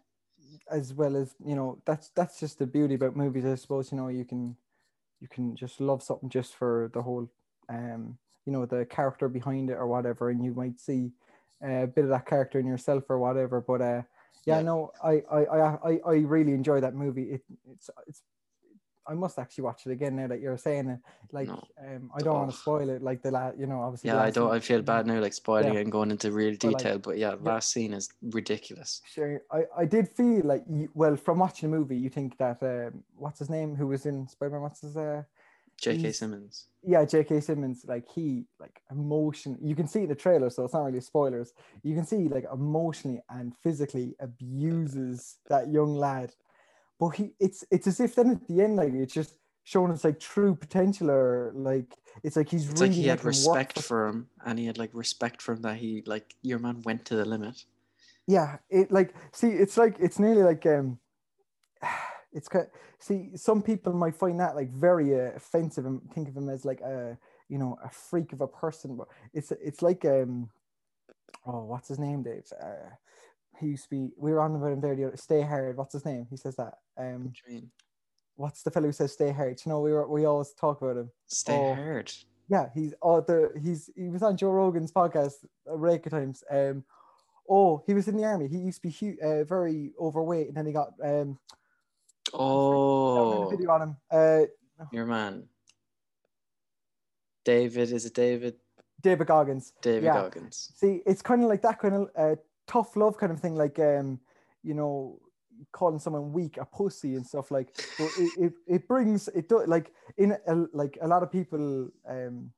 as well as you know that's that's just the beauty about movies i suppose you know you can you can just love something just for the whole um you know the character behind it or whatever and you might see uh, a bit of that character in yourself or whatever but uh yeah, Yeah. no I, I i i i really enjoy that movie it it's it's I must actually watch it again now that you're saying it. Like, No. um, I don't want Oh. to spoil it. Like the la you know, obviously. Yeah, I don't. scene- I feel bad now, like spoiling Yeah. it and going into real But, like, detail. But yeah, yeah. last scene is ridiculous. Sure. I, I did feel like you, well from watching the movie you think that um, what's his name who was in Spider-Man what's his uh J.K. Simmons. yeah J.K. Simmons like he like emotion you can see in the trailer so it's not really spoilers you can see like emotionally and physically abuses that young lad but he it's it's as if then at the end like it's just showing us like true potential or like it's like he's It's really like he had respect for- him, and he had like respect for him that he like your man went to the limit. yeah it like see it's like it's nearly like um it's kind see some people might find that like very uh, offensive and think of him as like a you know a freak of a person but it's it's like um oh what's his name dave uh he used to be we were on about him there the other, stay hard what's his name he says that um What do you mean? what's the fellow who says stay hard you know we were we always talk about him Stay Oh. hard. yeah, he's oh the he's he was on Joe Rogan's podcast a rake of times. Um, oh, he was in the army. He used to be hu- uh, very overweight, and then he got um. Oh, video on him. Uh, your man. David, is it David? David Goggins. David Yeah. Goggins. See, it's kind of like that kind of uh, tough love kind of thing, like um, you know, calling someone weak, a pussy, and stuff like. It, it, it brings it do like in a, like a lot of people um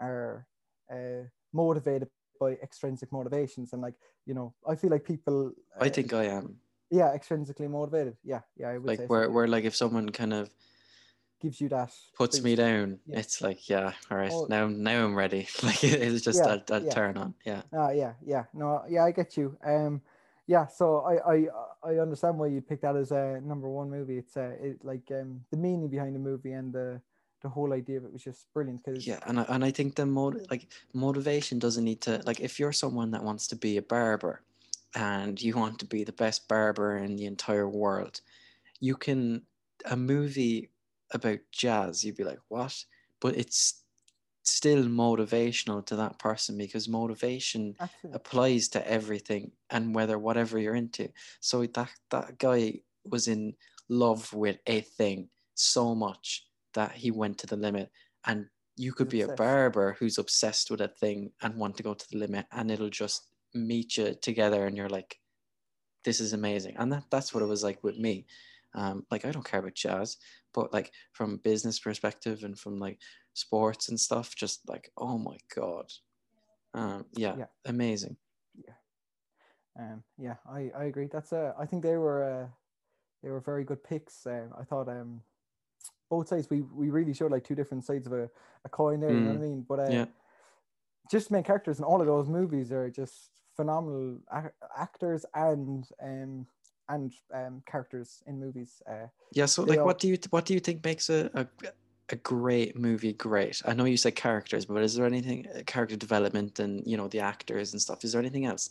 are uh motivated by extrinsic motivations, and like you know, I feel like people. I uh, think I am. yeah, extrinsically motivated. Yeah, yeah, I would say Like so. where, where like if someone kind of gives you that puts boost. me down, Yeah. it's like yeah, all right, Oh. now now I'm ready. Like it's just Yeah, that that yeah. turn on. Yeah. Ah, yeah, yeah, no, yeah, I get you. Um, yeah, so I, I, I understand why you picked that as a number one movie. It's uh, it like um the meaning behind the movie and the the whole idea of it was just brilliant because yeah and I, and I think the mode like motivation doesn't need to like if you're someone that wants to be a barber and you want to be the best barber in the entire world you can a movie about jazz you'd be like what? But it's still motivational to that person because motivation applies to everything and whether whatever you're into. So that that guy was in love with a thing so much that he went to the limit. And you could be a barber who's obsessed with a thing and want to go to the limit and it'll just meet you together and you're like this is amazing. And that, that's what it was like with me. Um, like i don't care about jazz but like from business perspective and from like sports and stuff just like oh my god um, yeah, Yeah. amazing Um, yeah, I, I agree. That's uh, I think they were uh, they were very good picks. Um, I thought um, both sides we, we really showed like two different sides of a, a coin there. You know what I mean? But uh, yeah just main characters in all of those movies are just phenomenal ac- actors and um and um characters in movies. Uh, Yeah. So, like, all- what do you what do you think makes a, a a great movie great? I know you said characters, but is there anything uh, character development and you know the actors and stuff? Is there anything else?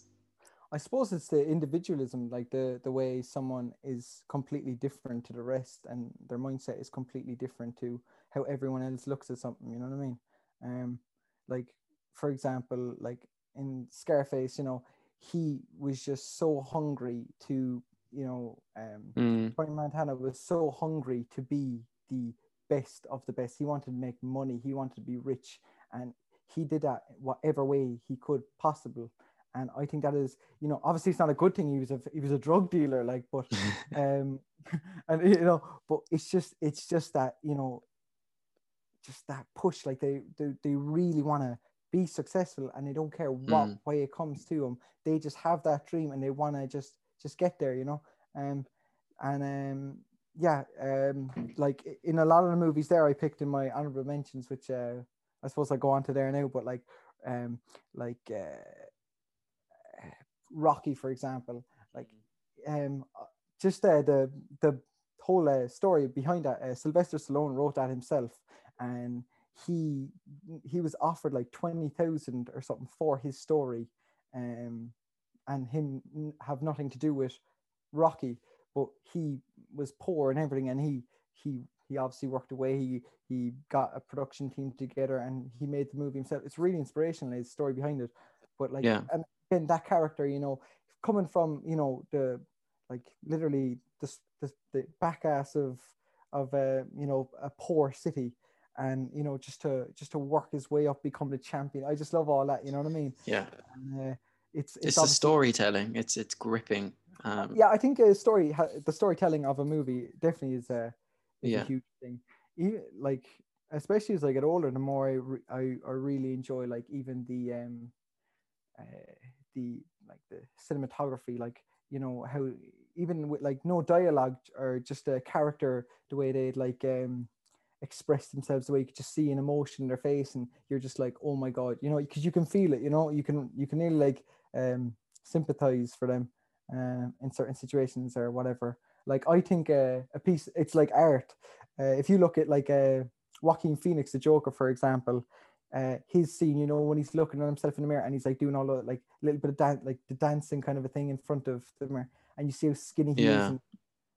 I suppose it's the individualism, like the the way someone is completely different to the rest, and their mindset is completely different to how everyone else looks at something. You know what I mean? Um, like for example, like in Scarface, you know, he was just so hungry to, you know, um, Mm, Tony Montana was so hungry to be the best of the best. He wanted to make money. He wanted to be rich, and he did that whatever way he could possible. And I think that is, you know, obviously it's not a good thing. He was a he was a drug dealer, like, but um, and you know, but it's just it's just that you know, just that push. Like they they, they really want to be successful, and they don't care what Mm. way it comes to them. They just have that dream, and they want to just just get there. You know, um, and um, yeah, um, like in a lot of the movies there, I picked in my honorable mentions, which uh, I suppose I go on to there now, but like, um, like uh, Rocky, for example, like, um, just uh, the the whole uh, story behind that. Uh, Sylvester Stallone wrote that himself, and he he was offered like twenty thousand or something for his story, um, and him have nothing to do with Rocky, but he was poor and everything, and he he he obviously worked away. He he got a production team together, and he made the movie himself. It's really inspirational. His story behind it, but like Yeah. and then that character, you know, coming from you know the like literally the the, the back ass of of uh, you know a poor city and you know just to just to work his way up become the champion i just love all that you know what i mean yeah, and, uh, it's it's, the storytelling. It's it's gripping. Um, yeah i think a story the storytelling of a movie definitely is a, is Yeah. a huge thing even like especially as i get older the more i re- I, I really enjoy like even the um uh, the like the cinematography like you know how even with like no dialogue or just a character the way they like um express themselves the way you could just see an emotion in their face and you're just like oh my god you know because you can feel it you know you can you can really like um sympathize for them um in certain situations or whatever like i think uh, a piece it's like art uh, if you look at like uh Joaquin Phoenix the Joker for example uh, his scene, you know, when he's looking at himself in the mirror and he's like doing all the like a little bit of dance, like the dancing kind of a thing in front of the mirror, and you see how skinny he is. Yeah. And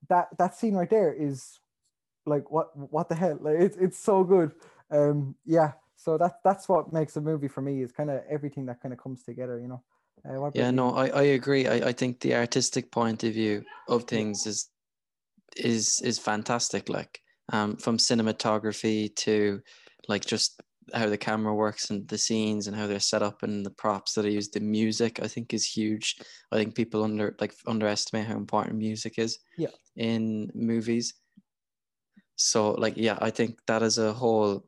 that that scene right there is like what what the hell? Like it's it's so good. Um, yeah. So that that's what makes a movie for me is kind of everything that kind of comes together. You know. Uh, Yeah, no, I, I agree. I, I think the artistic point of view of things is is is fantastic. Like um, from cinematography to like just how the camera works and the scenes and how they're set up and the props that are used. The music I think is huge. I think people under like underestimate how important music is. Yeah. In movies. So like yeah, I think that as a whole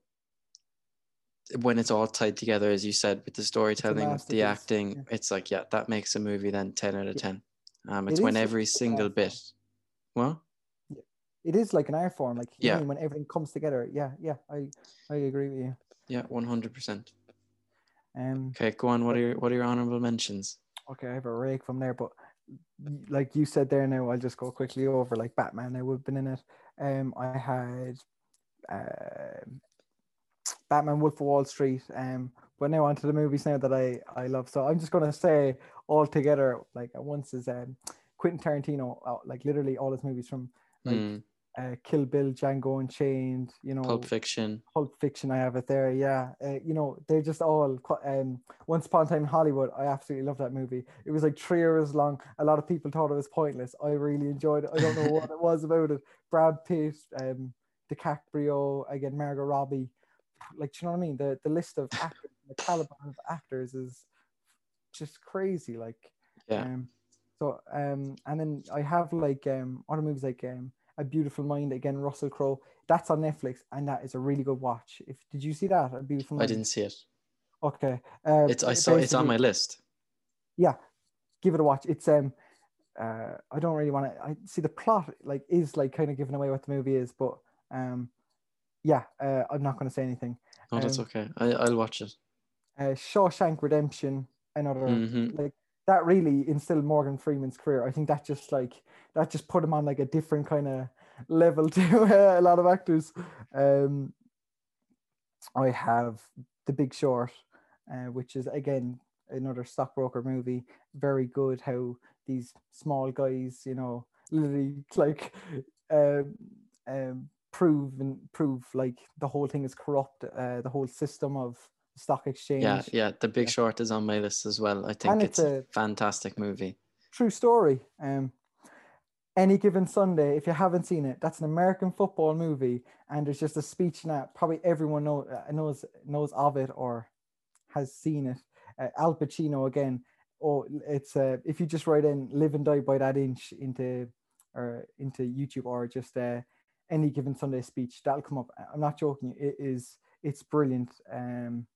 when it's all tied together, as you said, with the storytelling, with the acting, yeah. it's like, yeah, that makes a movie then 10 out of 10. Um, It it's when is every single bit, well, It is like an art form, like Yeah. when everything comes together. Yeah, yeah, I I agree with you. yeah, 100%. Um, Okay, go on. What are your, what are your honorable mentions? okay, I have a rake from there, but like you said there now, I'll just go quickly over like Batman. I would have been in it. Um, I had, uh, Batman Wolf of Wall Street. Um, but now onto the movies now that I I love. So I'm just gonna say all together like at once is um Quentin Tarantino, uh, like literally all his movies from like Mm, uh, Kill Bill, Django Unchained, you know, Pulp Fiction. Pulp Fiction. I have it there. Yeah, uh, you know, they're just all. Um, Once Upon a Time in Hollywood. I absolutely love that movie. It was like three hours long. A lot of people thought it was pointless. I really enjoyed it. I don't know what it was about it. Brad Pitt, um, DiCaprio, again Margot Robbie. Like, do you know what I mean? The the list of actors, the caliber of actors is just crazy. Like, Yeah. um, so um, and then I have like um other movies like um A Beautiful Mind again, Russell Crowe. That's on Netflix, and that is a really good watch. If did you see that? A Beautiful Mind. I didn't see it. Okay. Uh, It's I saw it's on my list. Yeah, give it a watch. It's um, uh, I don't really want to. I see the plot like is like kind of giving away what the movie is, but um, yeah, uh, I'm not going to say anything. Oh, that's Um, okay. I, I'll watch it. Uh, Shawshank Redemption, another hmm like that really instilled Morgan Freeman's career. I think that just like that just put him on like a different kind of level to uh, a lot of actors. Um, I have The Big Short, uh, which is again another stockbroker movie. Very good. How these small guys, you know, literally like um, um, prove and prove like the whole thing is corrupt. Uh, the whole system of stock exchange. Yeah, yeah. The Big. Short is on my list as well. I think it's, it's a fantastic movie. true story. Um, any given Sunday, if you haven't seen it, that's an American football movie, and there's just a speech that probably everyone know, uh, knows knows of it or has seen it. Uh, Al Pacino again. Oh, it's uh, if you just write in "Live and Die by That Inch" into or into YouTube or just uh, any given Sunday speech, that'll come up. I'm not joking. It is. It's brilliant. Um,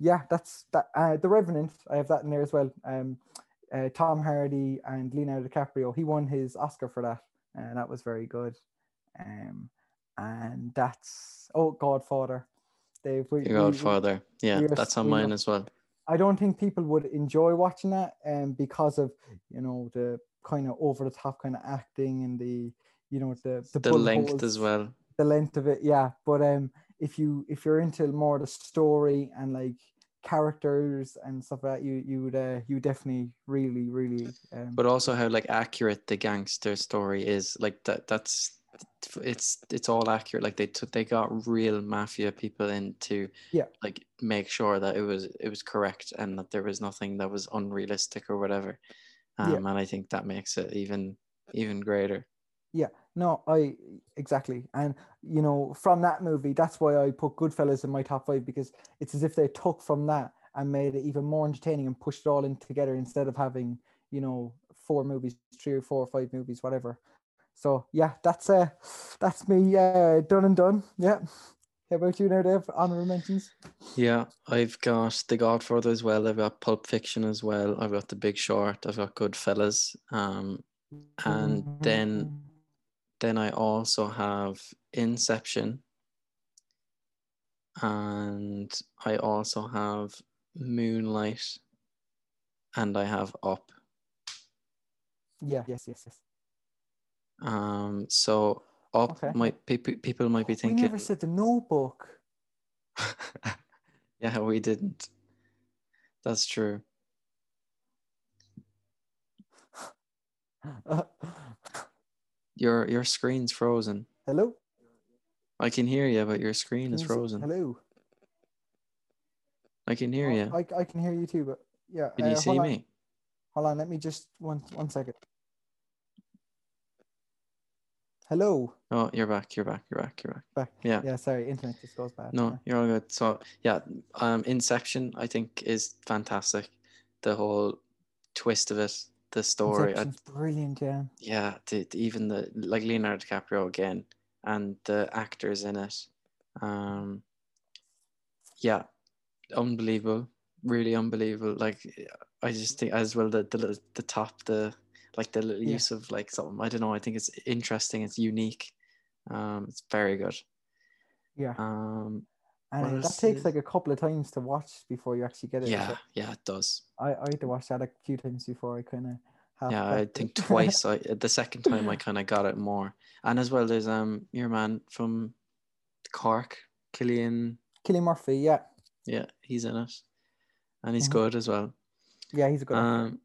yeah, that's that. Uh, the Revenant. I have that in there as well. Um, uh, Tom Hardy and Leonardo DiCaprio. He won his Oscar for that, and that was very good. Um, and that's oh Godfather. Dave, we, Your we- we- Godfather. Yeah, we are- that's on mine as well. I don't think people would enjoy watching that, um, because of you know the kind of over the top kind of acting and the you know the the, The length holes, as well. the length of it. Yeah, but um, if you if you're into more the story and like characters and stuff like that, you you would uh, you definitely really really um, But also how like accurate the gangster story is. Like that that's it's it's all accurate. Like they took they got real mafia people in to Yeah. like make sure that it was it was correct and that there was nothing that was unrealistic or whatever. Um, Yeah. and I think that makes it even even greater. No, I exactly, and you know, from that movie, that's why I put Goodfellas in my top five because it's as if they took from that and made it even more entertaining and pushed it all in together instead of having you know four movies, three or four or five movies, whatever. So yeah, that's uh, that's me uh, done and done. Yeah. How about you now, Dave? Honorable mentions. Yeah, I've got The Godfather as well. I've got Pulp Fiction as well. I've got The Big Short. I've got Goodfellas. Um, and then then I also have Inception. And I also have Moonlight. And I have Up. yeah, yes, yes, yes. Um, so Up Okay. might pe- pe- people might be thinking. We never said the Notebook. yeah, we didn't. That's true. Your your screen's frozen. Hello. I can hear you, but your screen is you see- frozen. Hello. I can hear Oh, you. I, I can hear you too, but yeah. Can you uh, see hold on. me? Hold on, let me just one one second. Hello. Oh, you're back. You're back. You're back. You're back. Back. Yeah. Yeah, sorry, internet just goes bad. No, you're all good. So yeah, um, Inception I think is fantastic. The whole twist of it, the story. I, brilliant, yeah. yeah, the, even the like Leonardo DiCaprio again, and the actors in it. Um, yeah, unbelievable. Really unbelievable. Like I just think as well the the the top the like the little Yeah. use of like something I don't know. I think it's interesting. It's unique. Um, it's very good. Yeah. Um, And uh, that takes is- like a couple of times to watch before you actually get it. yeah, So yeah, it does. I, I had to watch that a few times before I kind of. Yeah, I think twice. I the second time I kind of got it more, and as well there's um your man from Cork, Cillian Cillian Murphy, yeah, Yeah, he's in it, and he's Mhm. good as well. yeah, he's a good. actor. Um,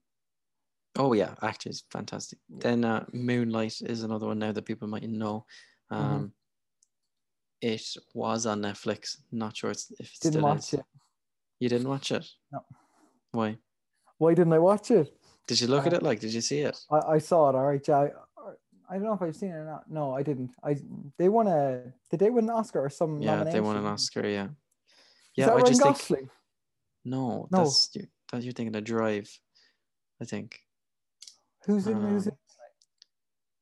oh yeah, actor is fantastic. Then uh, Moonlight is another one now that people might know. Mm-hmm. It was on Netflix. Not sure it's, if it Didn't still watch is. it. You didn't watch it. No. Why? Why didn't I watch it? Did you look at Uh, it? Like, did you see it? I, I saw it. All right. I, I don't know if I've seen it or not. No, I didn't. I they won a. Did they win an Oscar or some? Yeah, they won an? Oscar. Yeah. Is Yeah, that I Ryan just think Gosling? no. No. That's you. That you're thinking of Drive. I think. Who's in? Who's in? Um,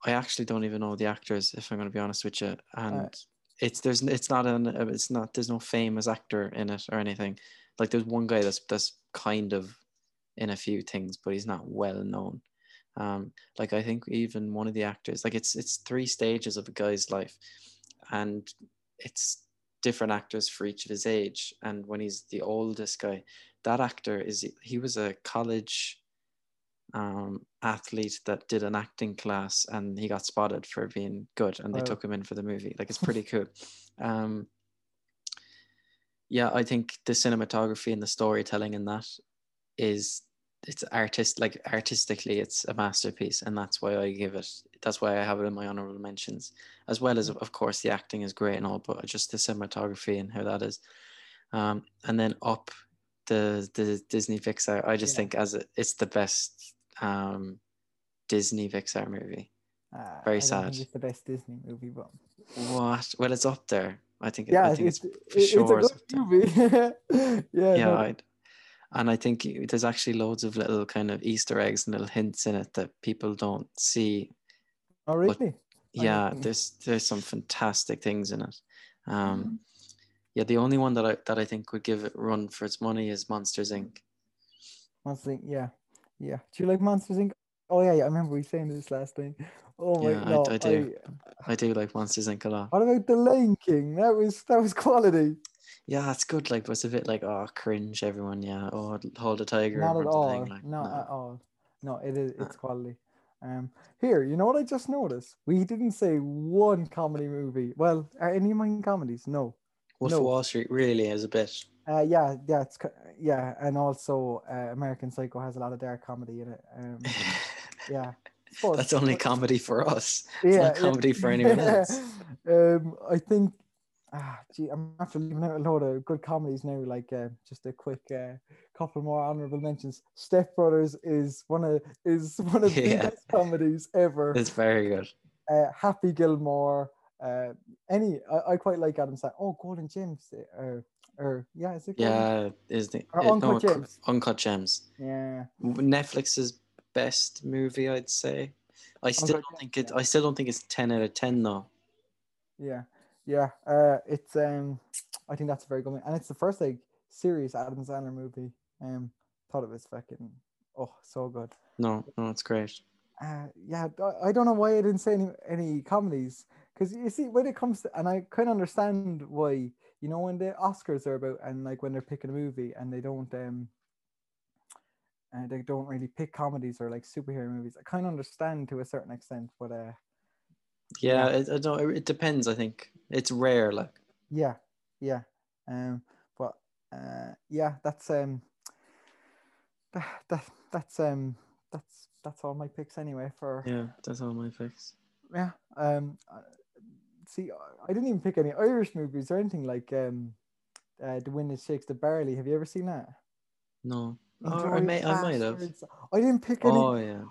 I actually don't even know the actors, if I'm going to be honest with you. And it's there's it's not an uh, it's not there's no famous actor in it or anything. Like there's one guy that's that's kind of in a few things, but he's not well known. Um, like I think even one of the actors, like it's it's three stages of a guy's life, and it's different actors for each of his age. And when he's the oldest guy, that actor is he was a college um, athlete that did an acting class and he got spotted for being good and they Wow. took him in for the movie. Like it's pretty cool. Um, yeah, I think the cinematography and the storytelling in that is it's artist like artistically it's a masterpiece and that's why I give it that's why I have it in my honorable mentions as well as of course the acting is great and all but just the cinematography and how that is um and then up the the Disney Pixar I just Yeah. think as a, it's the best um Disney Pixar movie Uh, very I don't think sad. it's the best Disney movie, but what well it's up there I think yeah, I think it's, it's, for it's sure a good movie. yeah, yeah no, I'd, and I think there's actually loads of little kind of Easter eggs and little hints in it that people don't see. oh really? I Yeah, there's there's some fantastic things in it. Mm-hmm. Um, yeah, the only one that I that I think would give it run for its money is Monsters Inc. Monsters Inc. Yeah, yeah. Do you like Monsters Inc? Oh yeah, yeah. I remember we saying this last time. Oh my Yeah, I- no, I do. I do like Monsters Inc. a lot. What about the Lion King? That was that was quality. Yeah, it's good. Like, but it's a bit like oh cringe. Everyone, yeah. Oh, hold a tiger. Not at all. thing, like, Not no. at all. No, it is. It's quality. Um, here, you know what I just noticed? We didn't say one comedy movie. Well, are any of mine comedies? No. Wolf no. of Wall Street really is a bit. Uh, yeah, yeah, it's yeah, and also uh, American Psycho has a lot of dark comedy in it. Um, yeah, suppose- That's only but- comedy for us. yeah, not comedy for anyone else. um, I think, ah, gee, I'm after leaving out a load of good comedies now. Like, uh, just a quick uh, couple more honorable mentions. Step Brothers is one of is one of the Yeah. best comedies ever. It's very good. Uh, Happy Gilmore. Uh, any, I, I quite like Adam Sandler. Oh, Golden Gems. Or, yeah, is it? Yeah, is the Or uh, Uncut Cr- Gems. Uncut Gems. Yeah. Netflix's best movie, I'd say. I still Uncut don't think it. yeah. I still don't think it's ten out of ten though. Yeah, yeah. Uh, it's um, I think that's a very good one, and it's the first like serious Adam Sandler movie. Um, thought it was fucking oh so good. No, no, it's great. Uh, yeah, I- I don't know why I didn't say any any comedies because you see when it comes to, and I kind of understand why you know when the Oscars are about and like when they're picking a movie and they don't um. And they don't really pick comedies or like superhero movies. I kind of understand to a certain extent, but uh, Yeah, It, I don't. It depends. I think it's rare. Like Yeah, yeah. Um, but uh, yeah, that's um, that, that that's um, that's that's all my picks anyway. For yeah, yeah, that's all my picks. Yeah, um, uh, see, I- didn't even pick any Irish movies or anything like um, uh, The Wind That Shakes the Barley. Have you ever seen that? No, oh, I may. I might have. I didn't pick any. Oh yeah.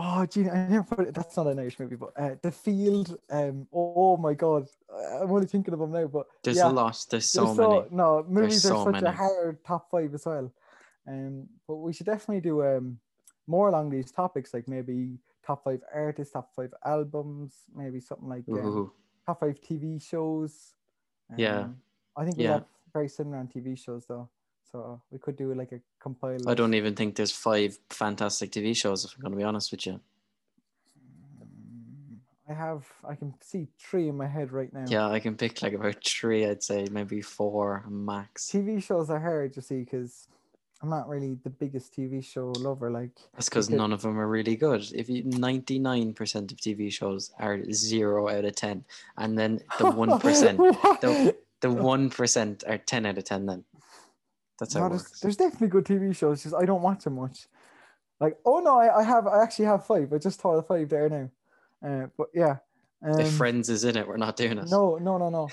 Oh, gee, I never put it. That's not an Irish movie, but uh, The Field. Um, oh, my God, I'm only thinking of them now. But There's yeah, a lot. There's so There's many. no movies so are such many. a hard top five as well. Um, but we should definitely do um more along these topics, like maybe top five artists, top five albums, maybe something like um, top five TV shows. Yeah. Um, I think we Yeah. have very similar on TV shows though, so we could do like a compile. I don't even think there's five fantastic TV shows. If I'm going to be honest with you. Mm, I have. I can see three in my head right now. Yeah, I can pick like about three. I'd say maybe four max. TV shows are hard to see because I'm not really the biggest TV show lover. Like That's because none of them are really good. If you 99% of TV shows are zero out of 10, and then the one percent, the- the one percent are ten out of ten. Then that's how No, it there's, works. there's definitely good TV shows. Just I don't watch them much. Like, oh no, I, I have I actually have five. I just thought of five there now. Uh, but yeah. Um, if Friends is in it, we're not doing it. no, no, no, no,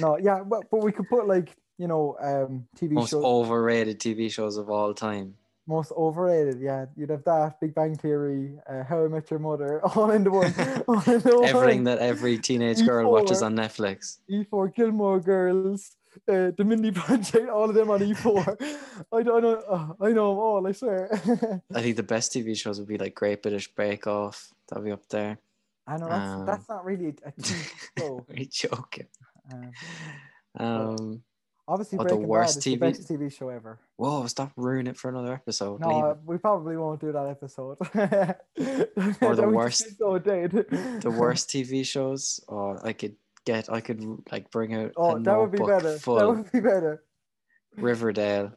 no. Yeah, but but we could put like you know um TV Most shows overrated TV shows of all time. most overrated. Yeah, you'd have that Big Bang Theory, uh, How I Met Your Mother, all into one. all into Everything one. that every teenage girl watches E4. on Netflix. E4 Gilmore Girls, uh, The Mindy Project, all of them on E4. I don't know. oh, I know them all. I swear. I think the best TV shows would be like Great British Bake Off. That'll be up there. I know that's Um, that's not really a TV show. Are you joking? Um, Um, obviously, Oh, the worst Bad is the TV best TV show ever. whoa, stop ruining it for another episode. No, it. we probably won't do that episode. Or the That would just worst- So dead. the worst TV shows, or I could get, I could like bring out Oh, that would be better. full. That would be better. Riverdale,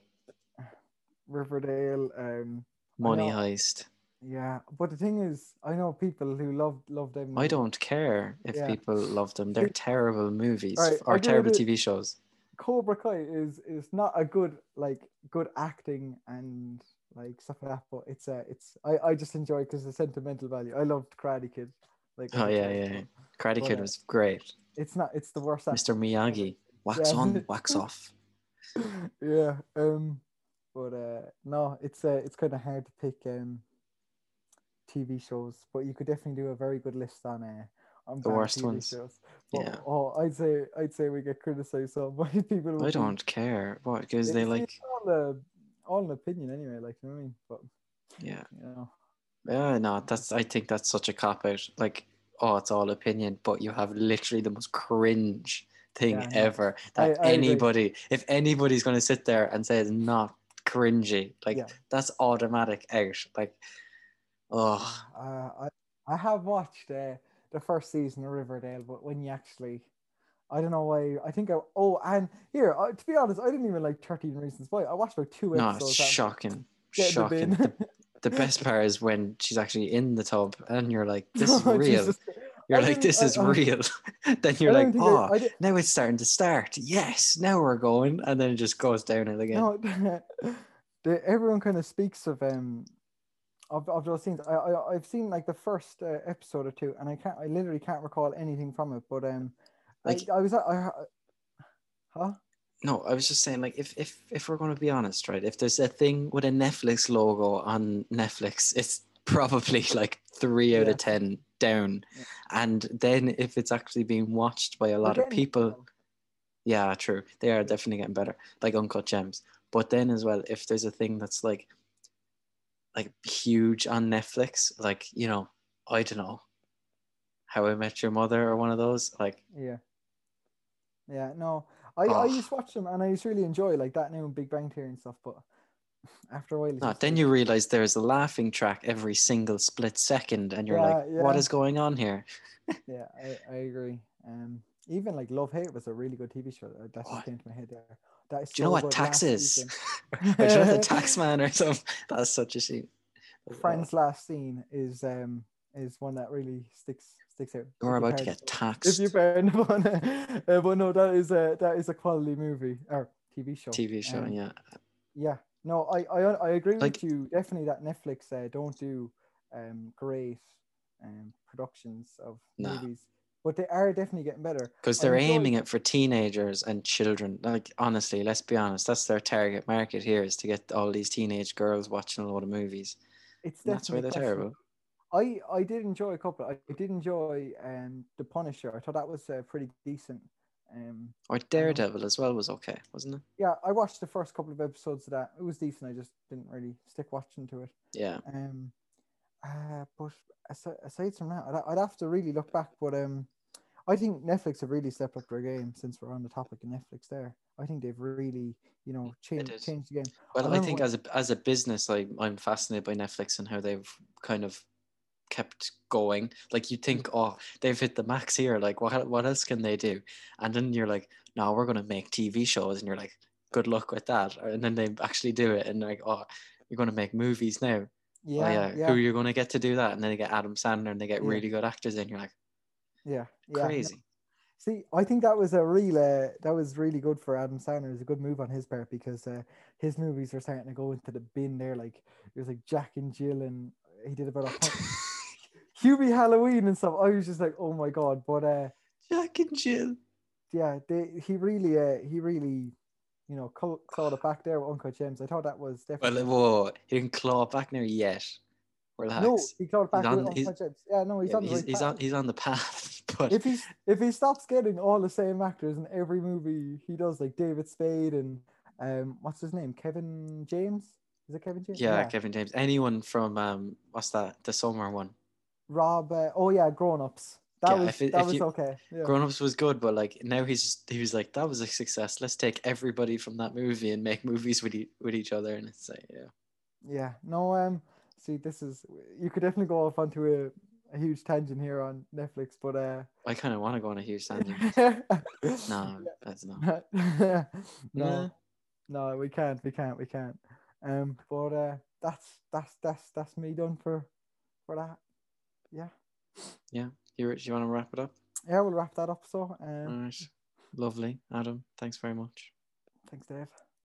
Riverdale. Um, Money. Heist. yeah, but the thing is, I know people who love love them. I don't care if Yeah. people love them. They're terrible movies Right, or terrible TV shows. Cobra Kai is is not a good like good acting and like stuff like that, but it's uh it's I I just enjoy because the sentimental value. I loved Karate Kid. Like Oh yeah, yeah. yeah. Karate Kid uh, was great. It's not. It's the worst. Mr. Miyagi, wax Yeah. on, wax off. yeah. Um. But uh, no, it's uh, it's kind of hard to pick um. TV shows, but you could definitely do a very good list on uh on The worst TV ones. Shows. But, Yeah. Oh, I'd say I'd say we get criticized so by people. I don't care. What? Because they like, all, uh, all an opinion anyway. Like you know what I mean, but yeah. you know. Yeah, no, that's. I think that's such a cop out. Like, oh, it's all opinion, but you have literally the most cringe thing Yeah, ever. I- That I agree. anybody, if anybody's going to sit there and say it's not cringy, like Yeah. that's automatic out. Like, oh, Uh, I I have watched uh, the first season of Riverdale, but when you actually, I don't know why. I think I oh and here uh, to be honest, I didn't even like Thirteen Reasons Why. I watched about two no, it's shocking, shocking. The, the best part is when she's actually in the tub, and you're like, this is Oh, real. Jesus. You're I like, this is I- real. then you're like, oh, I, now it's starting to start. Yes, now we're going, and then it just goes down downhill again. no, the, everyone kind of speaks of um of, of those scenes. I, I I've seen like the first uh, episode or two, and I can't. I literally can't recall anything from it. But um, Like- I, I was I, I huh. No, I was just saying, like, if if if we're going to be honest, right? If there's a thing with a Netflix logo on Netflix, it's probably like three out Yeah. of ten down. Yeah. And then if it's actually being watched by a lot of people, yeah, true, they are definitely getting better, like Uncut Gems. But then as well, if there's a thing that's like like huge on Netflix, like you know, I don't know, How I Met Your Mother or one of those, like Yeah. Yeah, no. I, I Oh. used to watch them and I used to really enjoy like that new Big Bang Theory and stuff, but after a while No, then like- you realize there's a laughing track every single split second, and you're like, Yeah, "What yeah. is going on here?" Yeah, I, I agree. Um even like Love Hate was a really good TV show. That just Oh. came to my head there. Do you know what good. tax Last is? or do you know the tax man or something? That's such a shame. Friends last scene is um is one that really sticks sticks out. You're about to get If taxed. you've heard of one, uh, but no, that is a that is a quality movie or TV show. TV show, Um, yeah. Yeah, no, I I, I agree Like- with you. Definitely that Netflix uh, don't do um great um productions of No. movies, but they are definitely getting better. Because they're aiming it for teenagers and children. Like honestly, let's be honest, that's their target market here is to get all these teenage girls watching a lot of movies. It's that's why they're terrible. I I did enjoy a couple. I did enjoy um the Punisher. I thought that was uh, pretty decent. Um, Or Daredevil as well was okay, wasn't it? yeah, I watched the first couple of episodes of that. It was decent. I just didn't really stick watching to it. Yeah. Um, uh, but aside, aside from that, I'd, I'd have to really look back. But um, I think Netflix have really stepped up their game since we're on the topic of Netflix. There, I think they've really, you know, changed changed the game. Well, I, remember think when- as a as a business, like I'm fascinated by Netflix and how they've kind of kept going. Like you think, mm. oh, they've hit the max here. Like what what else can they do? And then you're like, no, we're gonna make TV shows, and you're like, good luck with that. And then they actually do it, and like, oh, you're gonna make movies now. Yeah, oh, yeah. yeah, Who you're gonna get to do that? And then they get Adam Sandler, and they get Yeah. really good actors in. You're like, yeah, yeah. crazy. See, I think that was a real uh, that was really good for Adam Sandler. It was a good move on his part because uh, his movies are starting to go into the bin there. Like it was like Jack and Jill, and he did about a hundred- Hubie Halloween and stuff. I was just like, oh my god! But uh, Jack and Jill. yeah, they, he really, uh, he really, you know, cl- clawed it back there with Uncut Gems. I thought that was Well, definitely. whoa, he didn't claw it back there yet. Relax. no, he clawed back He's with on- he's- Uncut Gems. Yeah, no, he's Yeah, on the he's, right he's path. on he's on the path, but if he's if he stops getting all the same actors in every movie he does, like David Spade and um, what's his name, Kevin James? Is it Kevin James? yeah, Kevin James. Anyone from um, what's that? The summer one. Rob. Uh, oh yeah, Grown Ups. That Yeah, was it- that was you- okay. Yeah. Grown Ups was good, but like now he's just, he was like that was a success. Let's take everybody from that movie and make movies with e- with each other, and it's like yeah. Yeah. No. Um. See, this is you could definitely go off onto a, a huge tangent here on Netflix, but uh. I kind of want to go on a huge tangent. no, that's not. no, Nah. no, we can't, we can't, we can't. Um, but uh, that's that's that's that's me done for for that. Yeah, Yeah, You, Rich, you want to wrap it up? yeah, we'll wrap that up. So, um, All right. Lovely, Adam. Thanks very much. thanks, Dave.